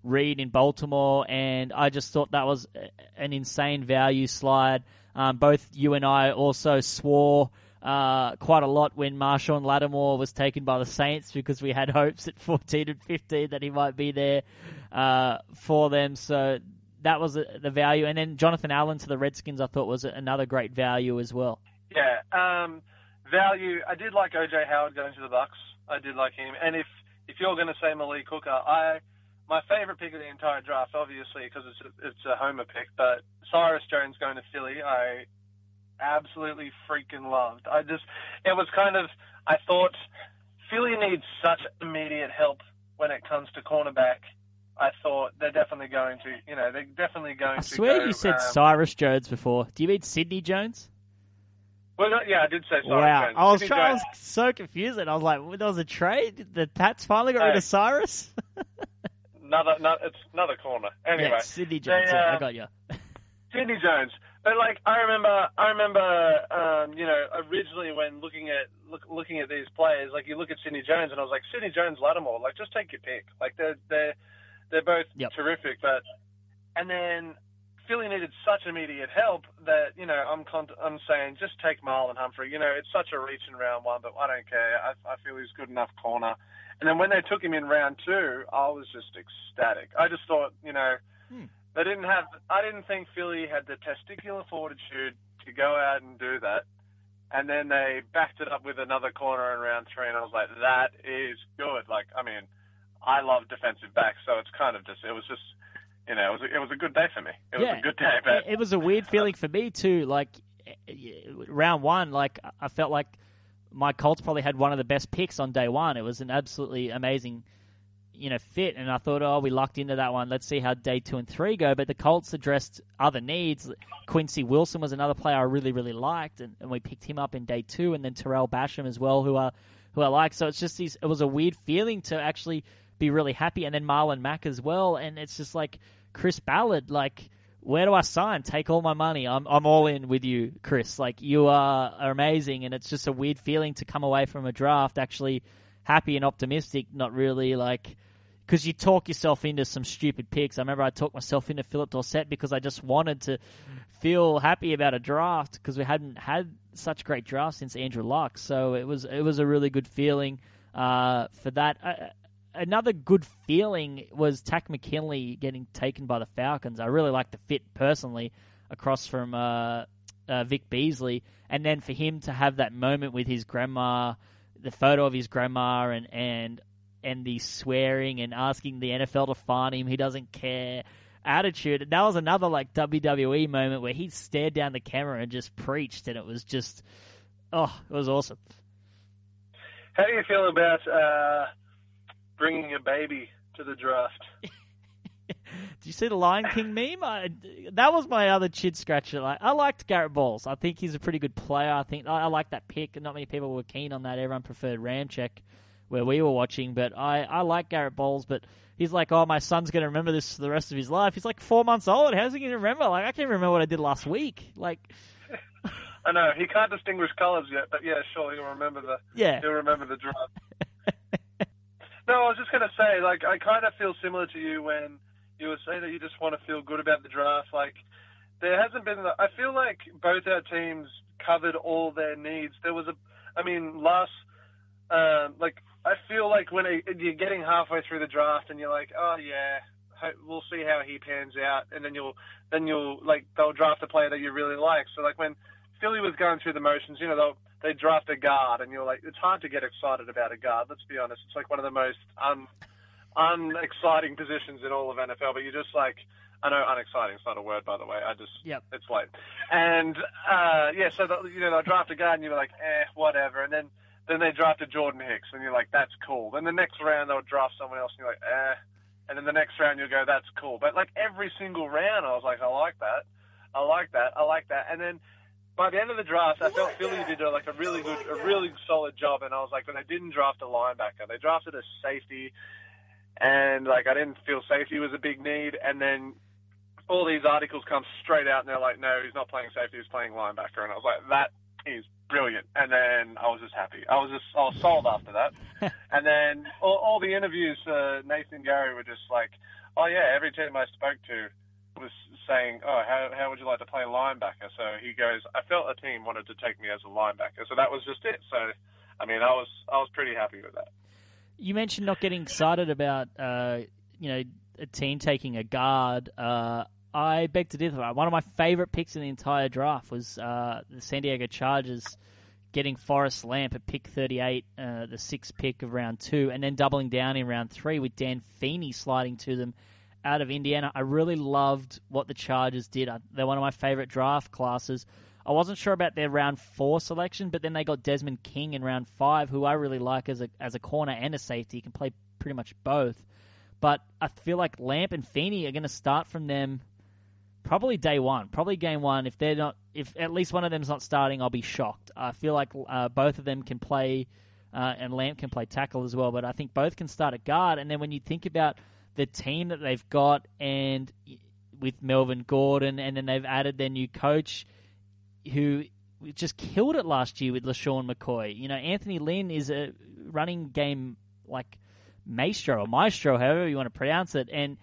Reed in Baltimore, and I just thought that was an insane value slide. Um, both you and I also swore uh, quite a lot when Marshon Lattimore was taken by the Saints because we had hopes at 14 and 15 that he might be there uh, for them. So that was the value. And then Jonathan Allen to the Redskins, I thought was another great value as well. Yeah, um, value. I did like OJ Howard going to the Bucks. I did like him, and if if you're going to say Malik Hooker, I my favorite pick of the entire draft, obviously, because it's a, it's a homer pick, but Cyrus Jones going to Philly, I absolutely freaking loved. I just, it was kind of, I thought Philly needs such immediate help when it comes to cornerback. I thought they're definitely going to, you know, they're definitely going I to. I swear go, you said um, Cyrus Jones before. Do you mean Sidney Jones? Well, no, yeah, I did say Cyrus wow. I was, trying, I was so confused. And I was like, well, there was a trade. The Pats finally got rid of Cyrus. another, no, it's another corner. Anyway, yeah, Sidney Jones. they, yeah, I uh, got you. Sydney Jones. But like I remember, I remember, um, you know, originally when looking at look, looking at these players, like you look at Sydney Jones, and I was like, Sydney Jones, Lattimore, like just take your pick. Like they're they're they're both Yep. terrific, but and then Philly needed such immediate help that you know I'm con- I'm saying just take Marlon Humphrey. You know, it's such a reach in round one, but I don't care. I, I feel he's good enough corner. And then when they took him in round two, I was just ecstatic. I just thought, you know, hmm. they didn't have. I didn't think Philly had the testicular fortitude to go out and do that. And then they backed it up with another corner in round three, and I was like, that is good. Like, I mean, I love defensive backs, so it's kind of just, it was just, you know, it was a, it was a good day for me. It was Yeah. a good day, but it, it was a weird feeling for me too. Like round one, like I felt like my Colts probably had one of the best picks on day one. It was an absolutely amazing, you know, fit, and I thought, oh, we lucked into that one. Let's see how day two and three go. But the Colts addressed other needs. Quincy Wilson was another player I really, really liked, and, and we picked him up in day two, and then Tarell Basham as well, who I who I like. So it's just these. It was a weird feeling to actually be really happy, and then Marlon Mack as well, and it's just like Chris Ballard, like where do I sign? Take all my money. I'm I'm all in with you, Chris. Like you are, amazing, and it's just a weird feeling to come away from a draft actually happy and optimistic, not really like because you talk yourself into some stupid picks. I remember I talked myself into Phillip Dorsett because I just wanted to feel happy about a draft because we hadn't had such great drafts since Andrew Luck. So it was it was a really good feeling uh, for that. Uh, another good feeling was Takk McKinley getting taken by the Falcons. I really like the fit personally across from uh, uh, Vic Beasley, and then for him to have that moment with his grandma, the photo of his grandma, and and and the swearing and asking the NFL to fine him, he doesn't care attitude. That was another like WWE moment where he stared down the camera and just preached, and it was just, oh, it was awesome. How do you feel about uh, bringing a baby to the draft? Did you see the Lion King meme? I, that was my other chin scratcher. Like, I liked Garett Bolles. I think he's a pretty good player. I think I, I like that pick. Not many people were keen on that. Everyone preferred Ramczyk, where we were watching. But I, I like Garett Bolles. But he's like, oh, my son's going to remember this for the rest of his life. He's like four months old. How's he going to remember? Like, I can't remember what I did last week. Like, I know he can't distinguish colours yet, but yeah, sure, he'll remember the yeah. he'll remember the draft. no, I was just going to say, like, I kind of feel similar to you when you were saying that you just want to feel good about the draft. Like, there hasn't been. I feel like both our teams covered all their needs. There was a, I mean, last, um, like, I feel like when it, you're getting halfway through the draft and you're like, oh yeah, we'll see how he pans out, and then you'll, then you'll like they'll draft a player that you really like. So like when Philly was going through the motions, you know, they'll they draft a guard, and you're like, it's hard to get excited about a guard. Let's be honest, it's like one of the most un unexciting positions in all of NFL. But you're just like, I know unexciting is not a word, by the way. I just, Yep. it's late. And uh, yeah, so the, you know they'll draft a guard, and you're like, eh, whatever. And then then they drafted Jordan Hicks, and you're like, that's cool. Then the next round they'll draft someone else, and you're like, eh. And then the next round you'll go, that's cool. But like every single round, I was like, I like that, I like that, I like that. And then by the end of the draft, I felt Philly did a, like a really good, a really solid job. And I was like, but they didn't draft a linebacker. They drafted a safety, and like I didn't feel safety was a big need. And then all these articles come straight out, and they're like, no, he's not playing safety, he's playing linebacker. And I was like, that is brilliant. And then I was just happy. I was just, I was sold after that. and then all, all the interviews, uh, Nathan Gerry were just like, oh yeah, every team I spoke to was saying, "Oh, how how would you like to play linebacker?" So he goes, "I felt a team wanted to take me as a linebacker." So that was just it. So, I mean, I was I was pretty happy with that. You mentioned not getting excited about, uh, you know, a team taking a guard. Uh, I beg to differ. One of my favorite picks in the entire draft was uh, the San Diego Chargers getting Forrest Lamp at pick 38, uh, the sixth pick of round two, and then doubling down in round three with Dan Feeney sliding to them out of Indiana. I really loved what the Chargers did. They're one of my favorite draft classes. I wasn't sure about their round four selection, but then they got Desmond King in round five, who I really like as a as a corner and a safety. He can play pretty much both. But I feel like Lamp and Feeney are going to start from them probably day one, probably game one. If they're not, if at least one of them's not starting, I'll be shocked. I feel like uh, both of them can play, uh, and Lamp can play tackle as well. But I think both can start at guard. And then when you think about the team that they've got, and with Melvin Gordon, and then they've added their new coach, who just killed it last year with LeSean McCoy. You know, Anthony Lynn is a running game like maestro or maestro, however you want to pronounce it, and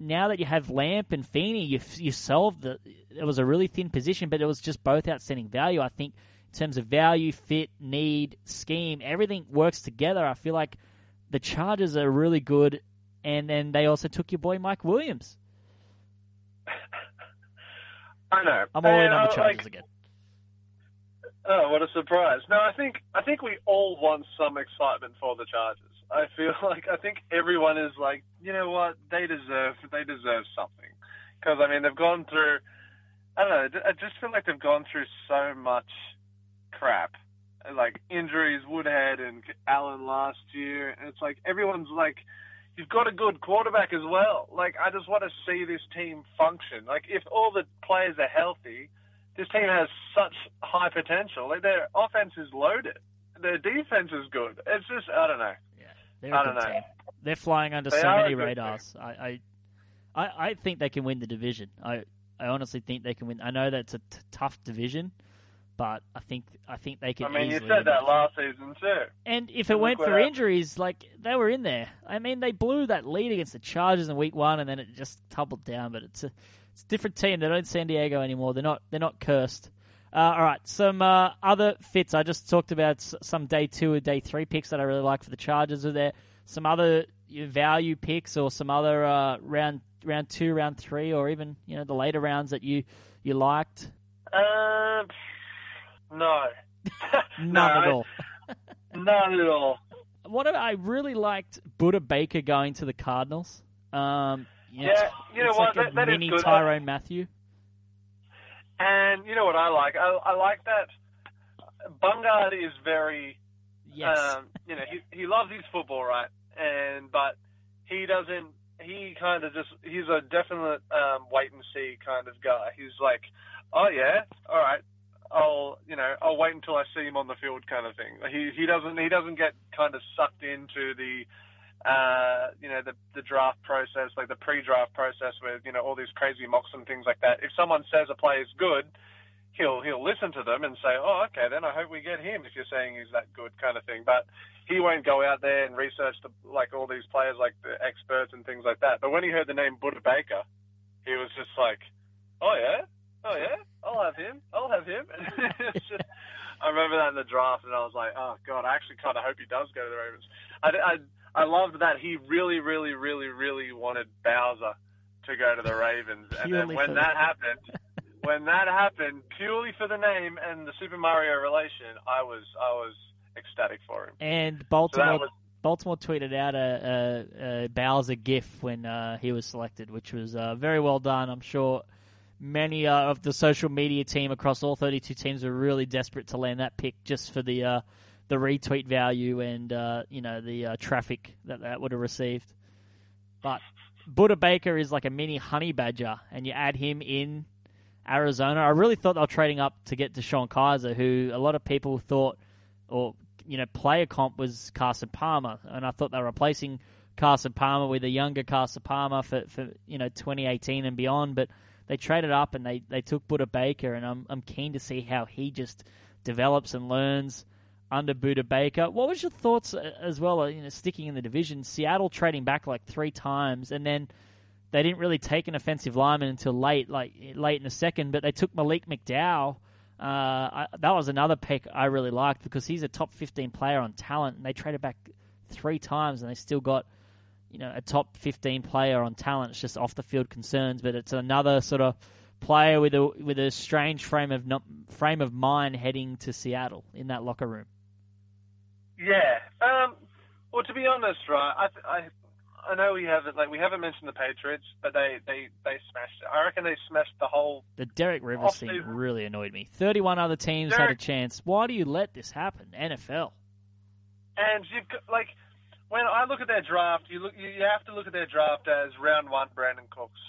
now that you have Lamp and Feeney, you you solved the. It was a really thin position, but it was just both outstanding value. I think in terms of value, fit, need, scheme, everything works together. I feel like the Chargers are really good, and then they also took your boy Mike Williams. I know. I'm all in on the uh, Chargers like, again. Oh, what a surprise! No, I think I think we all want some excitement for the Chargers. I feel like I think everyone is like, you know what, they deserve they deserve something because I mean they've gone through. I don't know. I just feel like they've gone through so much crap, like injuries, Woodhead and Allen last year, and it's like everyone's like, you've got a good quarterback as well. Like I just want to see this team function. Like if all the players are healthy, this team has such high potential. Like their offense is loaded. Their defense is good. It's just I don't know. They're I don't know. team. They're flying under They so many radars. I, I, I, I think they can win the division. I, I honestly think they can win. I know that's a t- tough division, but I think I think they can. I mean, you said that last season too. And if it Look weren't for happened. injuries, like they were in there. I mean, they blew that lead against the Chargers in week one, and then it just tumbled down. But it's a it's a different team. They're not in San Diego anymore. They're not they're not cursed. Uh, all right, some uh, other fits. I just talked about some day two or day three picks that I really like for the Chargers. Are there some other value picks or some other uh, round round two, round three, or even you know the later rounds that you you liked? Um, no. None No, at all. None at all. What I I really liked Budda Baker going to the Cardinals. Um, you know, Yeah, it's- you know it's what, Like a that- that is mini good. Tyrann Mathieu. And you know what I like? I, I like that Bungard is very, Yes. um, you know, he he loves his football, right? And but he doesn't. He kind of just he's a definite um, wait and see kind of guy. He's like, oh yeah, all right. I'll you know I'll wait until I see him on the field kind of thing. He he doesn't he doesn't get kind of sucked into the uh, you know the the draft process like the pre-draft process with you know all these crazy mocks and things like that. If someone says a play is good, he'll he'll listen to them and say, oh okay, then I hope we get him if you're saying he's that good kind of thing. But he won't go out there and research the, like all these players like the experts and things like that. But when he heard the name Budda Baker, he was just like, oh yeah, oh yeah, I'll have him, I'll have him. just, I remember that in the draft, and I was like, oh god, I actually kind of hope he does go to the Ravens. I, I, I loved that he really, really, really, really wanted Bowser to go to the Ravens, and then when that happened, when that happened, purely for the name and the Super Mario relation, I was, I was ecstatic for him. And Baltimore was Baltimore tweeted out a, a, a Bowser GIF when uh, he was selected, which was uh, very well done. I'm sure many uh, of the social media team across all 32 teams were really desperate to land that pick just for the uh, the retweet value and uh, you know the uh, traffic that that would have received. But Budda Baker is like a mini honey badger, and you add him in Arizona. I really thought they were trading up to get Sean Kizer, who a lot of people thought, or you know, player comp was Carson Palmer, and I thought they were replacing Carson Palmer with a younger Carson Palmer for, for you know 2018 and beyond. But they traded up and they, they took Budda Baker, and I'm I'm keen to see how he just develops and learns under Budda Baker. What was your thoughts uh, as well? uh, You know, sticking in the division, Seattle trading back like three times, and then they didn't really take an offensive lineman until late, like late in the second. But they took Malik McDowell. Uh, I, that was another pick I really liked because he's a top 15 player on talent, and they traded back three times, and they still got you know a top 15 player on talent. It's just off the field concerns, but it's another sort of player with a with a strange frame of no, frame of mind heading to Seattle in that locker room. Yeah. Um, well, to be honest, right, I, I, I know we haven't like we haven't mentioned the Patriots, but they they they smashed it. I reckon they smashed the whole. The Derek Rivers thing really annoyed me. 31 other teams had a chance. Why do you let this happen? NFL. And you've got like when I look at their draft, you look you, have to look at their draft as round one Brandin Cooks,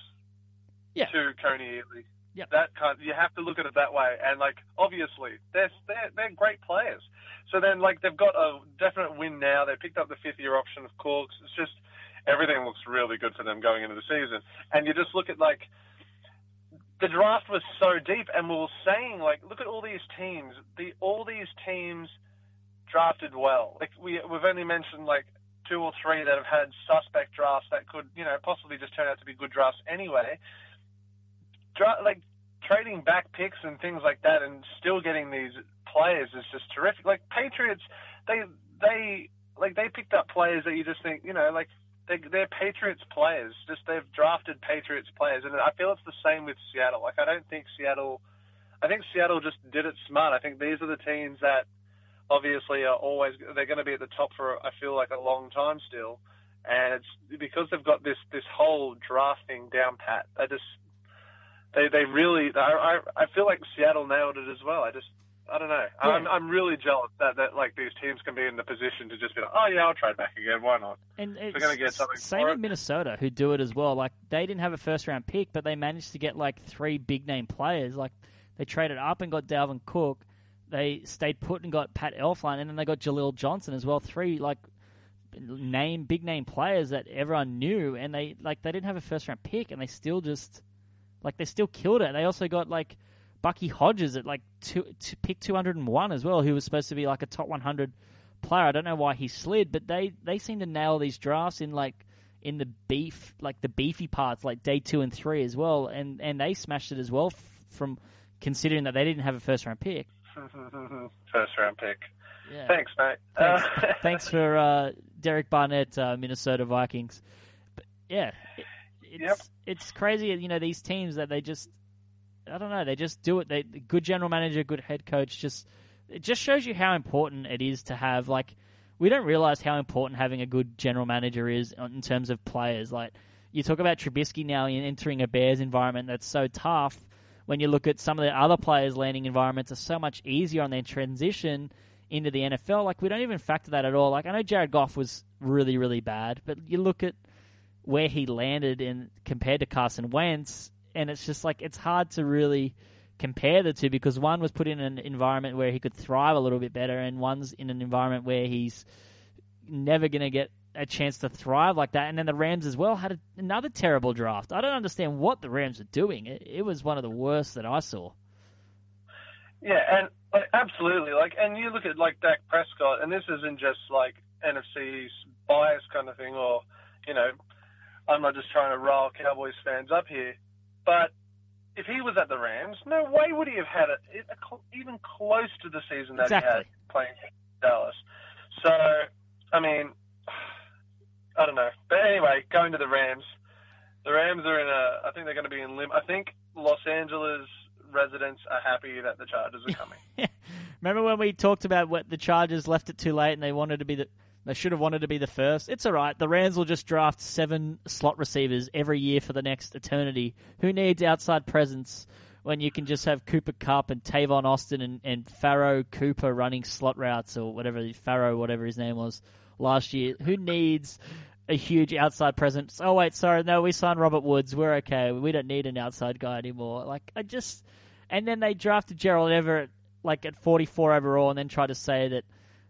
Yeah. to Kony Ealy. Yep. That kind you have to look at it that way, and like obviously they're they're they're great players. So then like they've got a definite win now. They picked up the fifth year option of Cooks. It's just everything looks really good for them going into the season. And you just look at like the draft was so deep, and we were saying like look at all these teams. The all these teams drafted well. Like we we've only mentioned like two or three that have had suspect drafts that could you know possibly just turn out to be good drafts anyway. Dra- like trading back picks and things like that, and still getting these players is just terrific. Like Patriots, they they like they picked up players that you just think you know like they, they're Patriots players. Just they've drafted Patriots players, and I feel it's the same with Seattle. Like I don't think Seattle. I think Seattle just did it smart. I think these are the teams that obviously are always they're going to be at the top for I feel like a long time still, and it's because they've got this this whole drafting down pat. They just they they really I I, I feel like Seattle nailed it as well. I just I don't know. I'm I'm really jealous that that like these teams can be in the position to just be like, oh yeah, I'll trade back again. Why not? And it's gonna get something same in. Minnesota, who do it as well. Like they didn't have a first round pick, but they managed to get like three big name players. Like they traded up and got Dalvin Cook. They stayed put and got Pat Elflein, and then they got Jaleel Johnson as well. Three like name big name players that everyone knew, and they like they didn't have a first round pick, and they still just like they still killed it. They also got like Bucky Hodges at like two, pick 201 as well, who was supposed to be like a top 100 player. I don't know why he slid, but they they seem to nail these drafts in like in the beef, like the beefy parts, like day two and three as well, and and they smashed it as well f- from considering that they didn't have a first round pick. First round pick. Yeah. Thanks, mate. Thanks, Uh, thanks for uh, Derek Barnett, uh, Minnesota Vikings. But yeah, it, it's Yep. it's crazy. You know these teams that they just I don't know they just do it. They good general manager, good head coach. Just it just shows you how important it is to have like we don't realize how important having a good general manager is in terms of players. Like you talk about Trubisky now in entering a Bears environment that's so tough. When you look at some of the other players landing environments are so much easier on their transition into the NFL. Like we don't even factor that at all. Like I know Jared Goff was really really bad, but you look at where he landed in compared to Carson Wentz, and it's just like it's hard to really compare the two because one was put in an environment where he could thrive a little bit better, and one's in an environment where he's never going to get a chance to thrive like that. And then the Rams as well had a, another terrible draft. I don't understand what the Rams are doing. It, it was one of the worst that I saw. Yeah, and like, absolutely. Like, and you look at like Dak Prescott, and this isn't just like NFC's bias kind of thing, or you know, I'm not just trying to rile Cowboys fans up here, but if he was at the Rams, no way would he have had it even close to the season that he had playing Dallas. So, I mean, I don't know. But anyway, going to the Rams, the Rams are in a. I think they're going to be in lim. I think Los Angeles residents are happy that the Chargers are coming. Remember when we talked about what the Chargers left it too late and they wanted to be the they should have wanted to be the first. It's all right. The Rams will just draft seven slot receivers every year for the next eternity. Who needs outside presence when you can just have Cooper Kupp and Tavon Austin and, and Pharoh Cooper running slot routes or whatever Pharoh whatever his name was last year? Who needs a huge outside presence? Oh wait, sorry, no, we signed Robert Woods. We're okay. We don't need an outside guy anymore. Like I just and then they drafted Gerald Everett like at 44 overall, and then tried to say that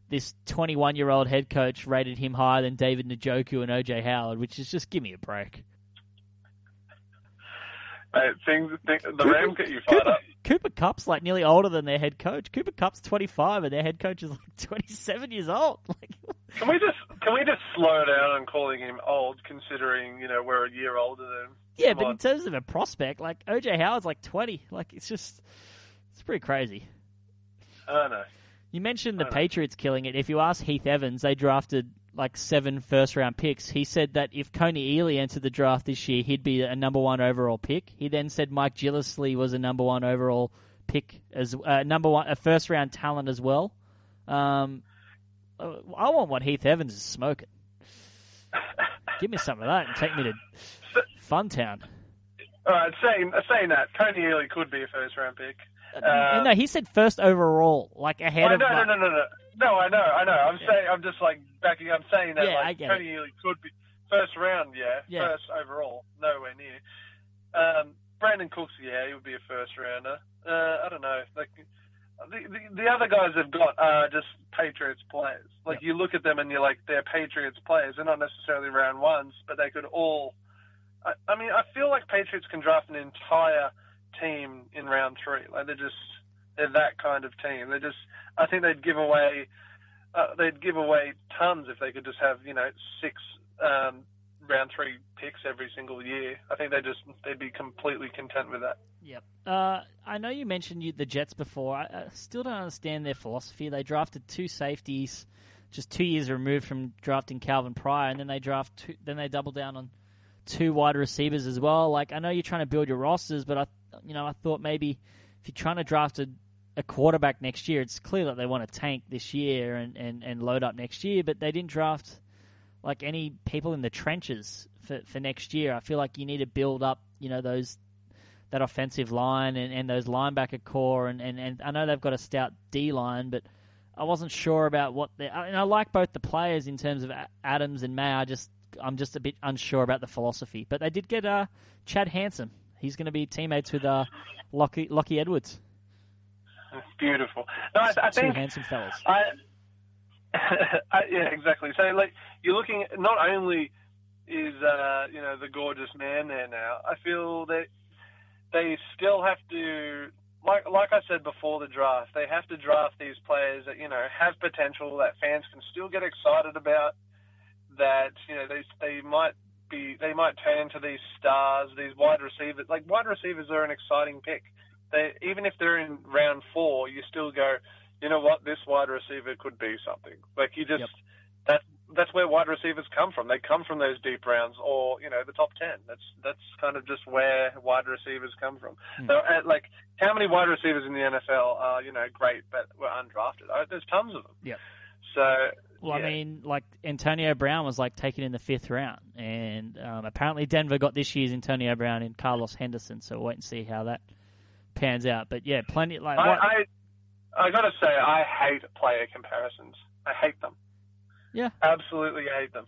this 21 year old head coach rated him higher than David Njoku and OJ Howard, which is just give me a break. Mate, things, things, the Rams get you fired Cooper, up. Cooper Kupp's like nearly older than their head coach. Cooper Kupp's 25, and their head coach is like 27 years old. Like, Can we just can we just slow down on calling him old, considering you know we're a year older than him? yeah, Come but on. in terms of a prospect, like OJ Howard's like 20. Like it's just, it's pretty crazy. I don't know. You mentioned the Patriots killing it. If you ask Heath Evans, they drafted like seven first round picks. He said that if Kony Ealy entered the draft this year, he'd be a number one overall pick. He then said Mike Gillislee was a number one overall pick as uh, number one, a first round talent as well. Um, I want what Heath Evans is smoking. Give me some of that and take me to Funtown. All right, saying saying that, Kony Ealy could be a first round pick. Uh, no, he said first overall, like ahead Oh, of. no, no, no, no, no. No, I know, I know. I'm Yeah. saying, I'm just like backing. I'm saying that Yeah, like Kony Ealy could be first round, yeah, Yeah. first overall, nowhere near. Um, Brandin Cooks, yeah, he would be a first rounder. Uh, I don't know, like the, the the other guys they've got are just Patriots players. Like you look at them and you're like, they're Patriots players. They're not necessarily round ones, but they could all. I, I mean, I feel like Patriots can draft an entire team in round three. Like they're just they're that kind of team. They just I think they'd give away uh, they'd give away tons if they could just have you know six um, round three picks every single year. I think they just they'd be completely content with that. Yep. Uh, I know you mentioned you, the Jets before. I, I still don't understand their philosophy. They drafted two safeties, just two years removed from drafting Calvin Pryor, and then they draft two, then they double down on two wide receivers as well. Like I know you're trying to build your rosters, but I, you know, I thought maybe if you're trying to draft a, a quarterback next year, it's clear that they want to tank this year and, and, and load up next year, but they didn't draft like any people in the trenches for, for next year. I feel like you need to build up, you know, those that offensive line and, and those linebacker core and, and, and I know they've got a stout D line, but I wasn't sure about what they and I like both the players in terms of Adams and Maye. I just I'm just a bit unsure about the philosophy. But they did get uh, Chad Handsome. He's going to be teammates with uh, Lockie, Lockie Edwards. Beautiful. No, I, I Two think handsome fellas. I, I, yeah, exactly. So, like, you're looking. Not only is uh, you know the gorgeous man there now, I feel that they still have to, like, like I said before the draft, they have to draft these players that you know have potential that fans can still get excited about. That you know they they might be they might turn into these stars, these wide receivers. Like wide receivers are an exciting pick. They even if they're in round four, you still go, you know what, this wide receiver could be something. Like you just Yep. that that's where wide receivers come from. They come from those deep rounds, or you know, the top ten. That's that's kind of just where wide receivers come from. So, uh, like, how many wide receivers in the NFL are you know great but were undrafted? Uh, there's tons of them. Yeah. So, Well, yeah. I mean, like Antonio Brown was like taken in the fifth round, and um, apparently Denver got this year's Antonio Brown in Carlos Henderson. So we'll wait and see how that pans out. But yeah, plenty like I, what, I I gotta say, I hate player comparisons. I hate them. Yeah. absolutely hate them.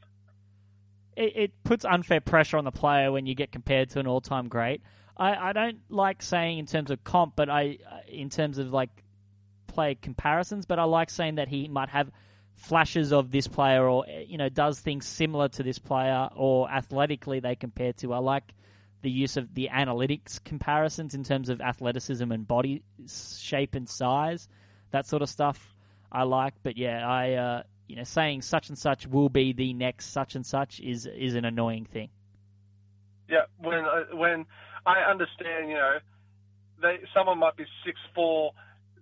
it, it puts unfair pressure on the player when you get compared to an all-time great. I, I don't like saying in terms of comp, but I in terms of like play comparisons, but I like saying that he might have flashes of this player or you know does things similar to this player or athletically they compare to. I like the use of the analytics comparisons in terms of athleticism and body shape and size, that sort of stuff. I like, but yeah, I uh, you know saying such and such will be the next such and such is is an annoying thing. Yeah, when uh, when I understand, you know, they someone might be six four,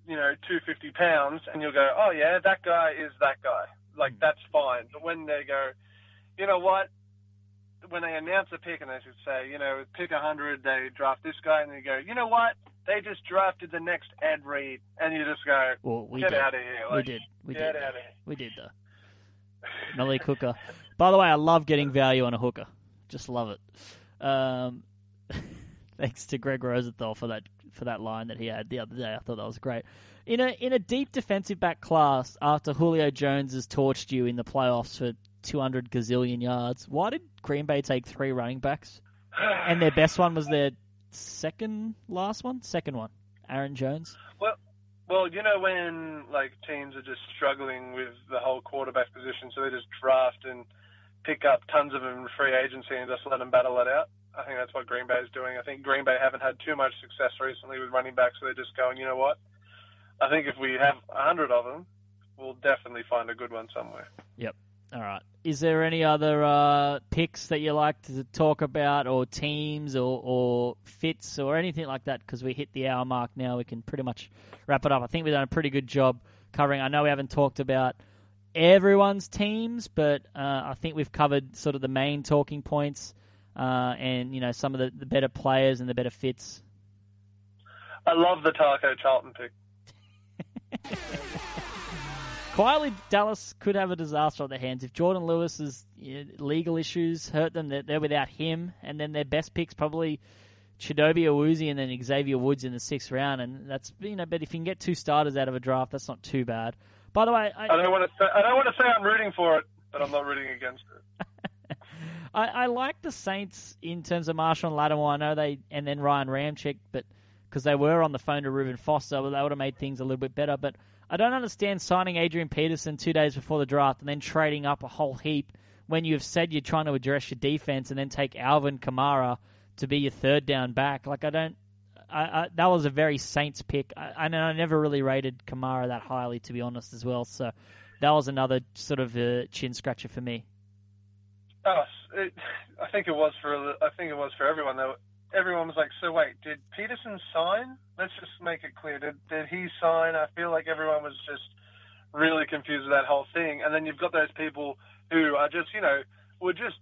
you know, two fifty pounds, and you'll go, oh yeah, that guy is that guy. Like that's fine. But when they go, you know what? When they announce a pick and they should say, you know, pick a hundred, they draft this guy, and they go, you know what? They just drafted the next Ed Reed, and you just go, Well, we get did. out of here. we did. We get did. out of here. We did though. Malik Hooker. By the way, I love getting value on a hooker. Just love it. Um, thanks to Greg Rosenthal for that for that line that he had the other day. I thought that was great. In a in a deep defensive back class, after Julio Jones has torched you in the playoffs for 200 gazillion yards, why did Green Bay take three running backs? And their best one was their second last one, second one, Aaron Jones. Well, well, you know when like teams are just struggling with the whole quarterback position, so they just draft and pick up tons of them in free agency and just let them battle it out. I think that's what Green Bay is doing. I think Green Bay haven't had too much success recently with running backs, so they're just going, you know what? I think if we have a hundred of them, we'll definitely find a good one somewhere. Yep. All right. Is there any other uh, picks that you like to talk about, or teams, or, or fits, or anything like that? Because we hit the hour mark now, we can pretty much wrap it up. I think we've done a pretty good job covering. I know we haven't talked about everyone's teams, but uh, I think we've covered sort of the main talking points, uh, and you know some of the, the better players and the better fits. I love the Taco Charlton pick. Quietly, Dallas could have a disaster on their hands if Jourdan Lewis's legal issues hurt them. They're, they're without him, and then their best picks probably Chidobe Awuzie and then Xavier Woods in the sixth round, and that's you know. But if you can get two starters out of a draft, that's not too bad. By the way, I, I don't want to say I don't want to say I'm rooting for it, but I'm not rooting against it. I, I like the Saints in terms of Marshall and Lattimore. I know they and then Ryan Ramczyk, but because they were on the phone to Reuben Foster, well, they would have made things a little bit better. But I don't understand signing Adrian Peterson two days before the draft and then trading up a whole heap when you've said you're trying to address your defense and then take Alvin Kamara to be your third down back. Like I don't. I, I, that was a very Saints pick. I, I, I never really rated Kamara that highly, to be honest, as well. So that was another sort of uh, chin scratcher for me. Oh, it, I think it was for I think it was for everyone though. Everyone was like, "So wait, did Peterson sign?" Let's just make it clear. Did did he sign? I feel like everyone was just really confused with that whole thing. And then you've got those people who are just, you know, would just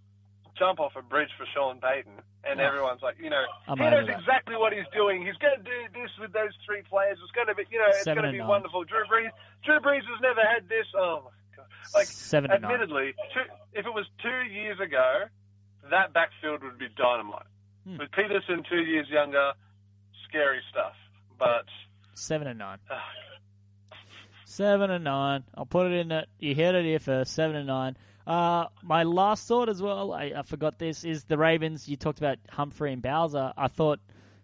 jump off a bridge for Sean Payton, and Yeah. everyone's like, you know, I'm he knows exactly what he's doing. He's going to do this with those three players. It's going to be, you know, it's Seven going to be nine. wonderful. Drew Brees, Drew Brees has never had this. Oh my! Like Seven admittedly, two, if it was two years ago, that backfield would be dynamite. Hmm. With Peterson two years younger, scary stuff. But Seven and nine. uh, Seven and nine. I'll put it in it. You heard it here first. Seven and nine. Uh, my last thought as well. I, I forgot this is the Ravens. You talked about Humphrey and Bowser. I thought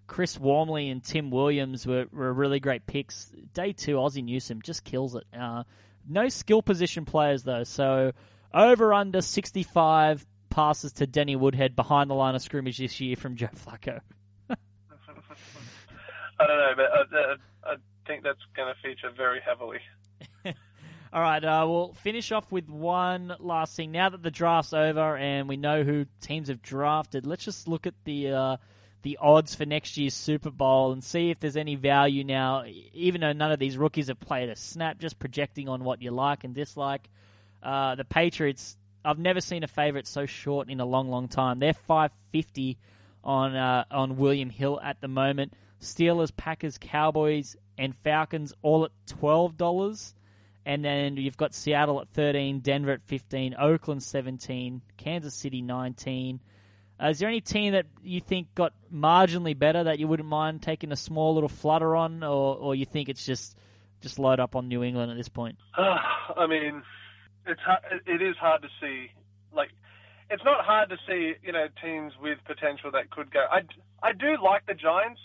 Chris Wormley and Tim Williams were, were really great picks. Day two, Ozzie Newsome just kills it. Uh, no skill position players though. So over under sixty five passes to Danny Woodhead behind the line of scrimmage this year from Joe Flacco. I don't know, but I, uh, I think that's going to feature very heavily. All right, uh, we'll finish off with one last thing. Now that the draft's over and we know who teams have drafted, let's just look at the uh, the odds for next year's Super Bowl and see if there's any value now. Even though none of these rookies have played a snap, just projecting on what you like and dislike. Uh, the Patriots I've never seen a favourite so short in a long, long time. They're five fifty on uh, on William Hill at the moment. Steelers, Packers, Cowboys, and Falcons all at twelve dollars. And then you've got Seattle at 13, Denver at 15, Oakland 17, Kansas City 19. Uh, is there any team that you think got marginally better that you wouldn't mind taking a small little flutter on, or, or you think it's just just load up on New England at this point? I mean, it's it is hard to see. Like, it's not hard to see, you know, teams with potential that could go. I, I do like the Giants.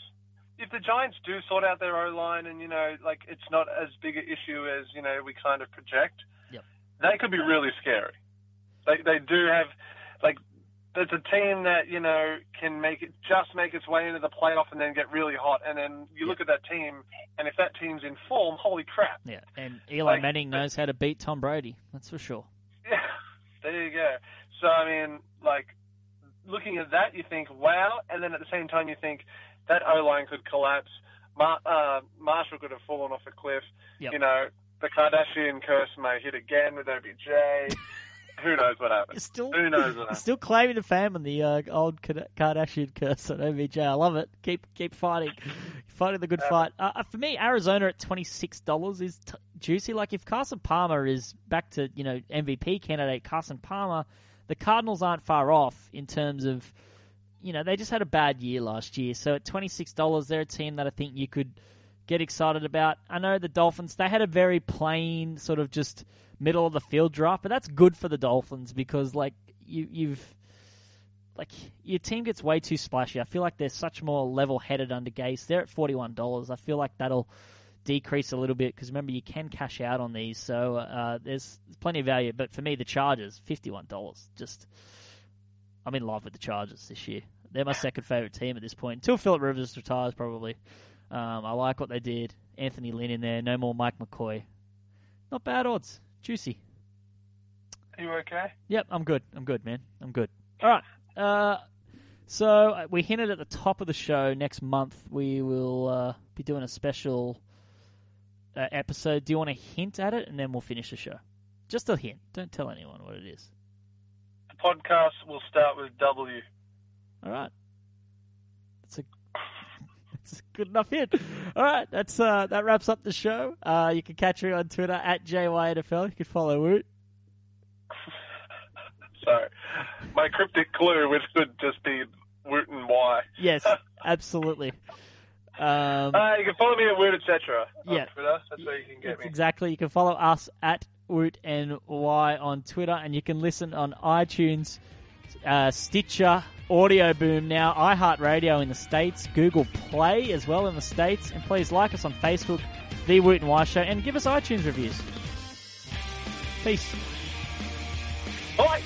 If the Giants do sort out their O line, and you know, like it's not as big an issue as you know we kind of project, Yep. they could be really scary. They they do have like there's a team that you know can make it just make its way into the playoff and then get really hot, and then you look at that team, and if that team's in form, holy crap! Yeah, and Eli Like- Manning knows how to beat Tom Brady. That's for sure. Yeah, there you go. So I mean, like looking at that, you think, wow, and then at the same time, you think that O line could collapse. Mar- uh, Marshall could have fallen off a cliff. Yep. You know, the Kardashian curse may hit again with OBJ. Who knows what happens? Still, Who knows what happens? still claiming the fame on the uh, old Kardashian curse on OBJ. I love it. Keep keep fighting, fighting the good fight. Uh, uh, for me, Arizona at twenty six dollars is t- juicy. Like if Carson Palmer is back to you know MVP candidate Carson Palmer, the Cardinals aren't far off in terms of you know they just had a bad year last year. So at twenty six dollars, they're a team that I think you could get excited about. I know the Dolphins, they had a very plain sort of just middle of the field draft, but that's good for the Dolphins because like you you've like your team gets way too splashy. I feel like they're such more level headed under Gase. They're at forty one dollars. I feel like that'll decrease a little bit because remember you can cash out on these, so uh, there's plenty of value. But for me, the Chargers fifty one dollars. Just I'm in love with the Chargers this year. They're my second favorite team at this point until Philip Rivers retires, probably. Um, I like what they did. Anthony Lynn in there. No more Mike McCoy. Not bad odds. Juicy. Are you okay? Yep, I'm good. I'm good, man. I'm good. All right. Uh, so uh, we hinted at the top of the show next month we will uh, be doing a special uh, episode. Do you want to hint at it, and then we'll finish the show? Just a hint. Don't tell anyone what it is. The podcast will start with W. All right. It's a that's good enough hint. All right, that's uh, that wraps up the show. Uh, you can catch me on Twitter at JYNFL. You can follow Woot. Sorry. My cryptic clue, which could just be Woot and Wye. Yes, absolutely. Um, Uh, you can follow me at Woot, etc. on Yeah. Twitter. That's where you can get me. exactly. You can follow us at Woot and Wye on Twitter, and you can listen on iTunes, uh, Stitcher, Audio Boom now, iHeartRadio in the States, Google Play as well in the States, and please like us on Facebook, The Woot and Wye Show, and give us iTunes reviews. Peace. Bye.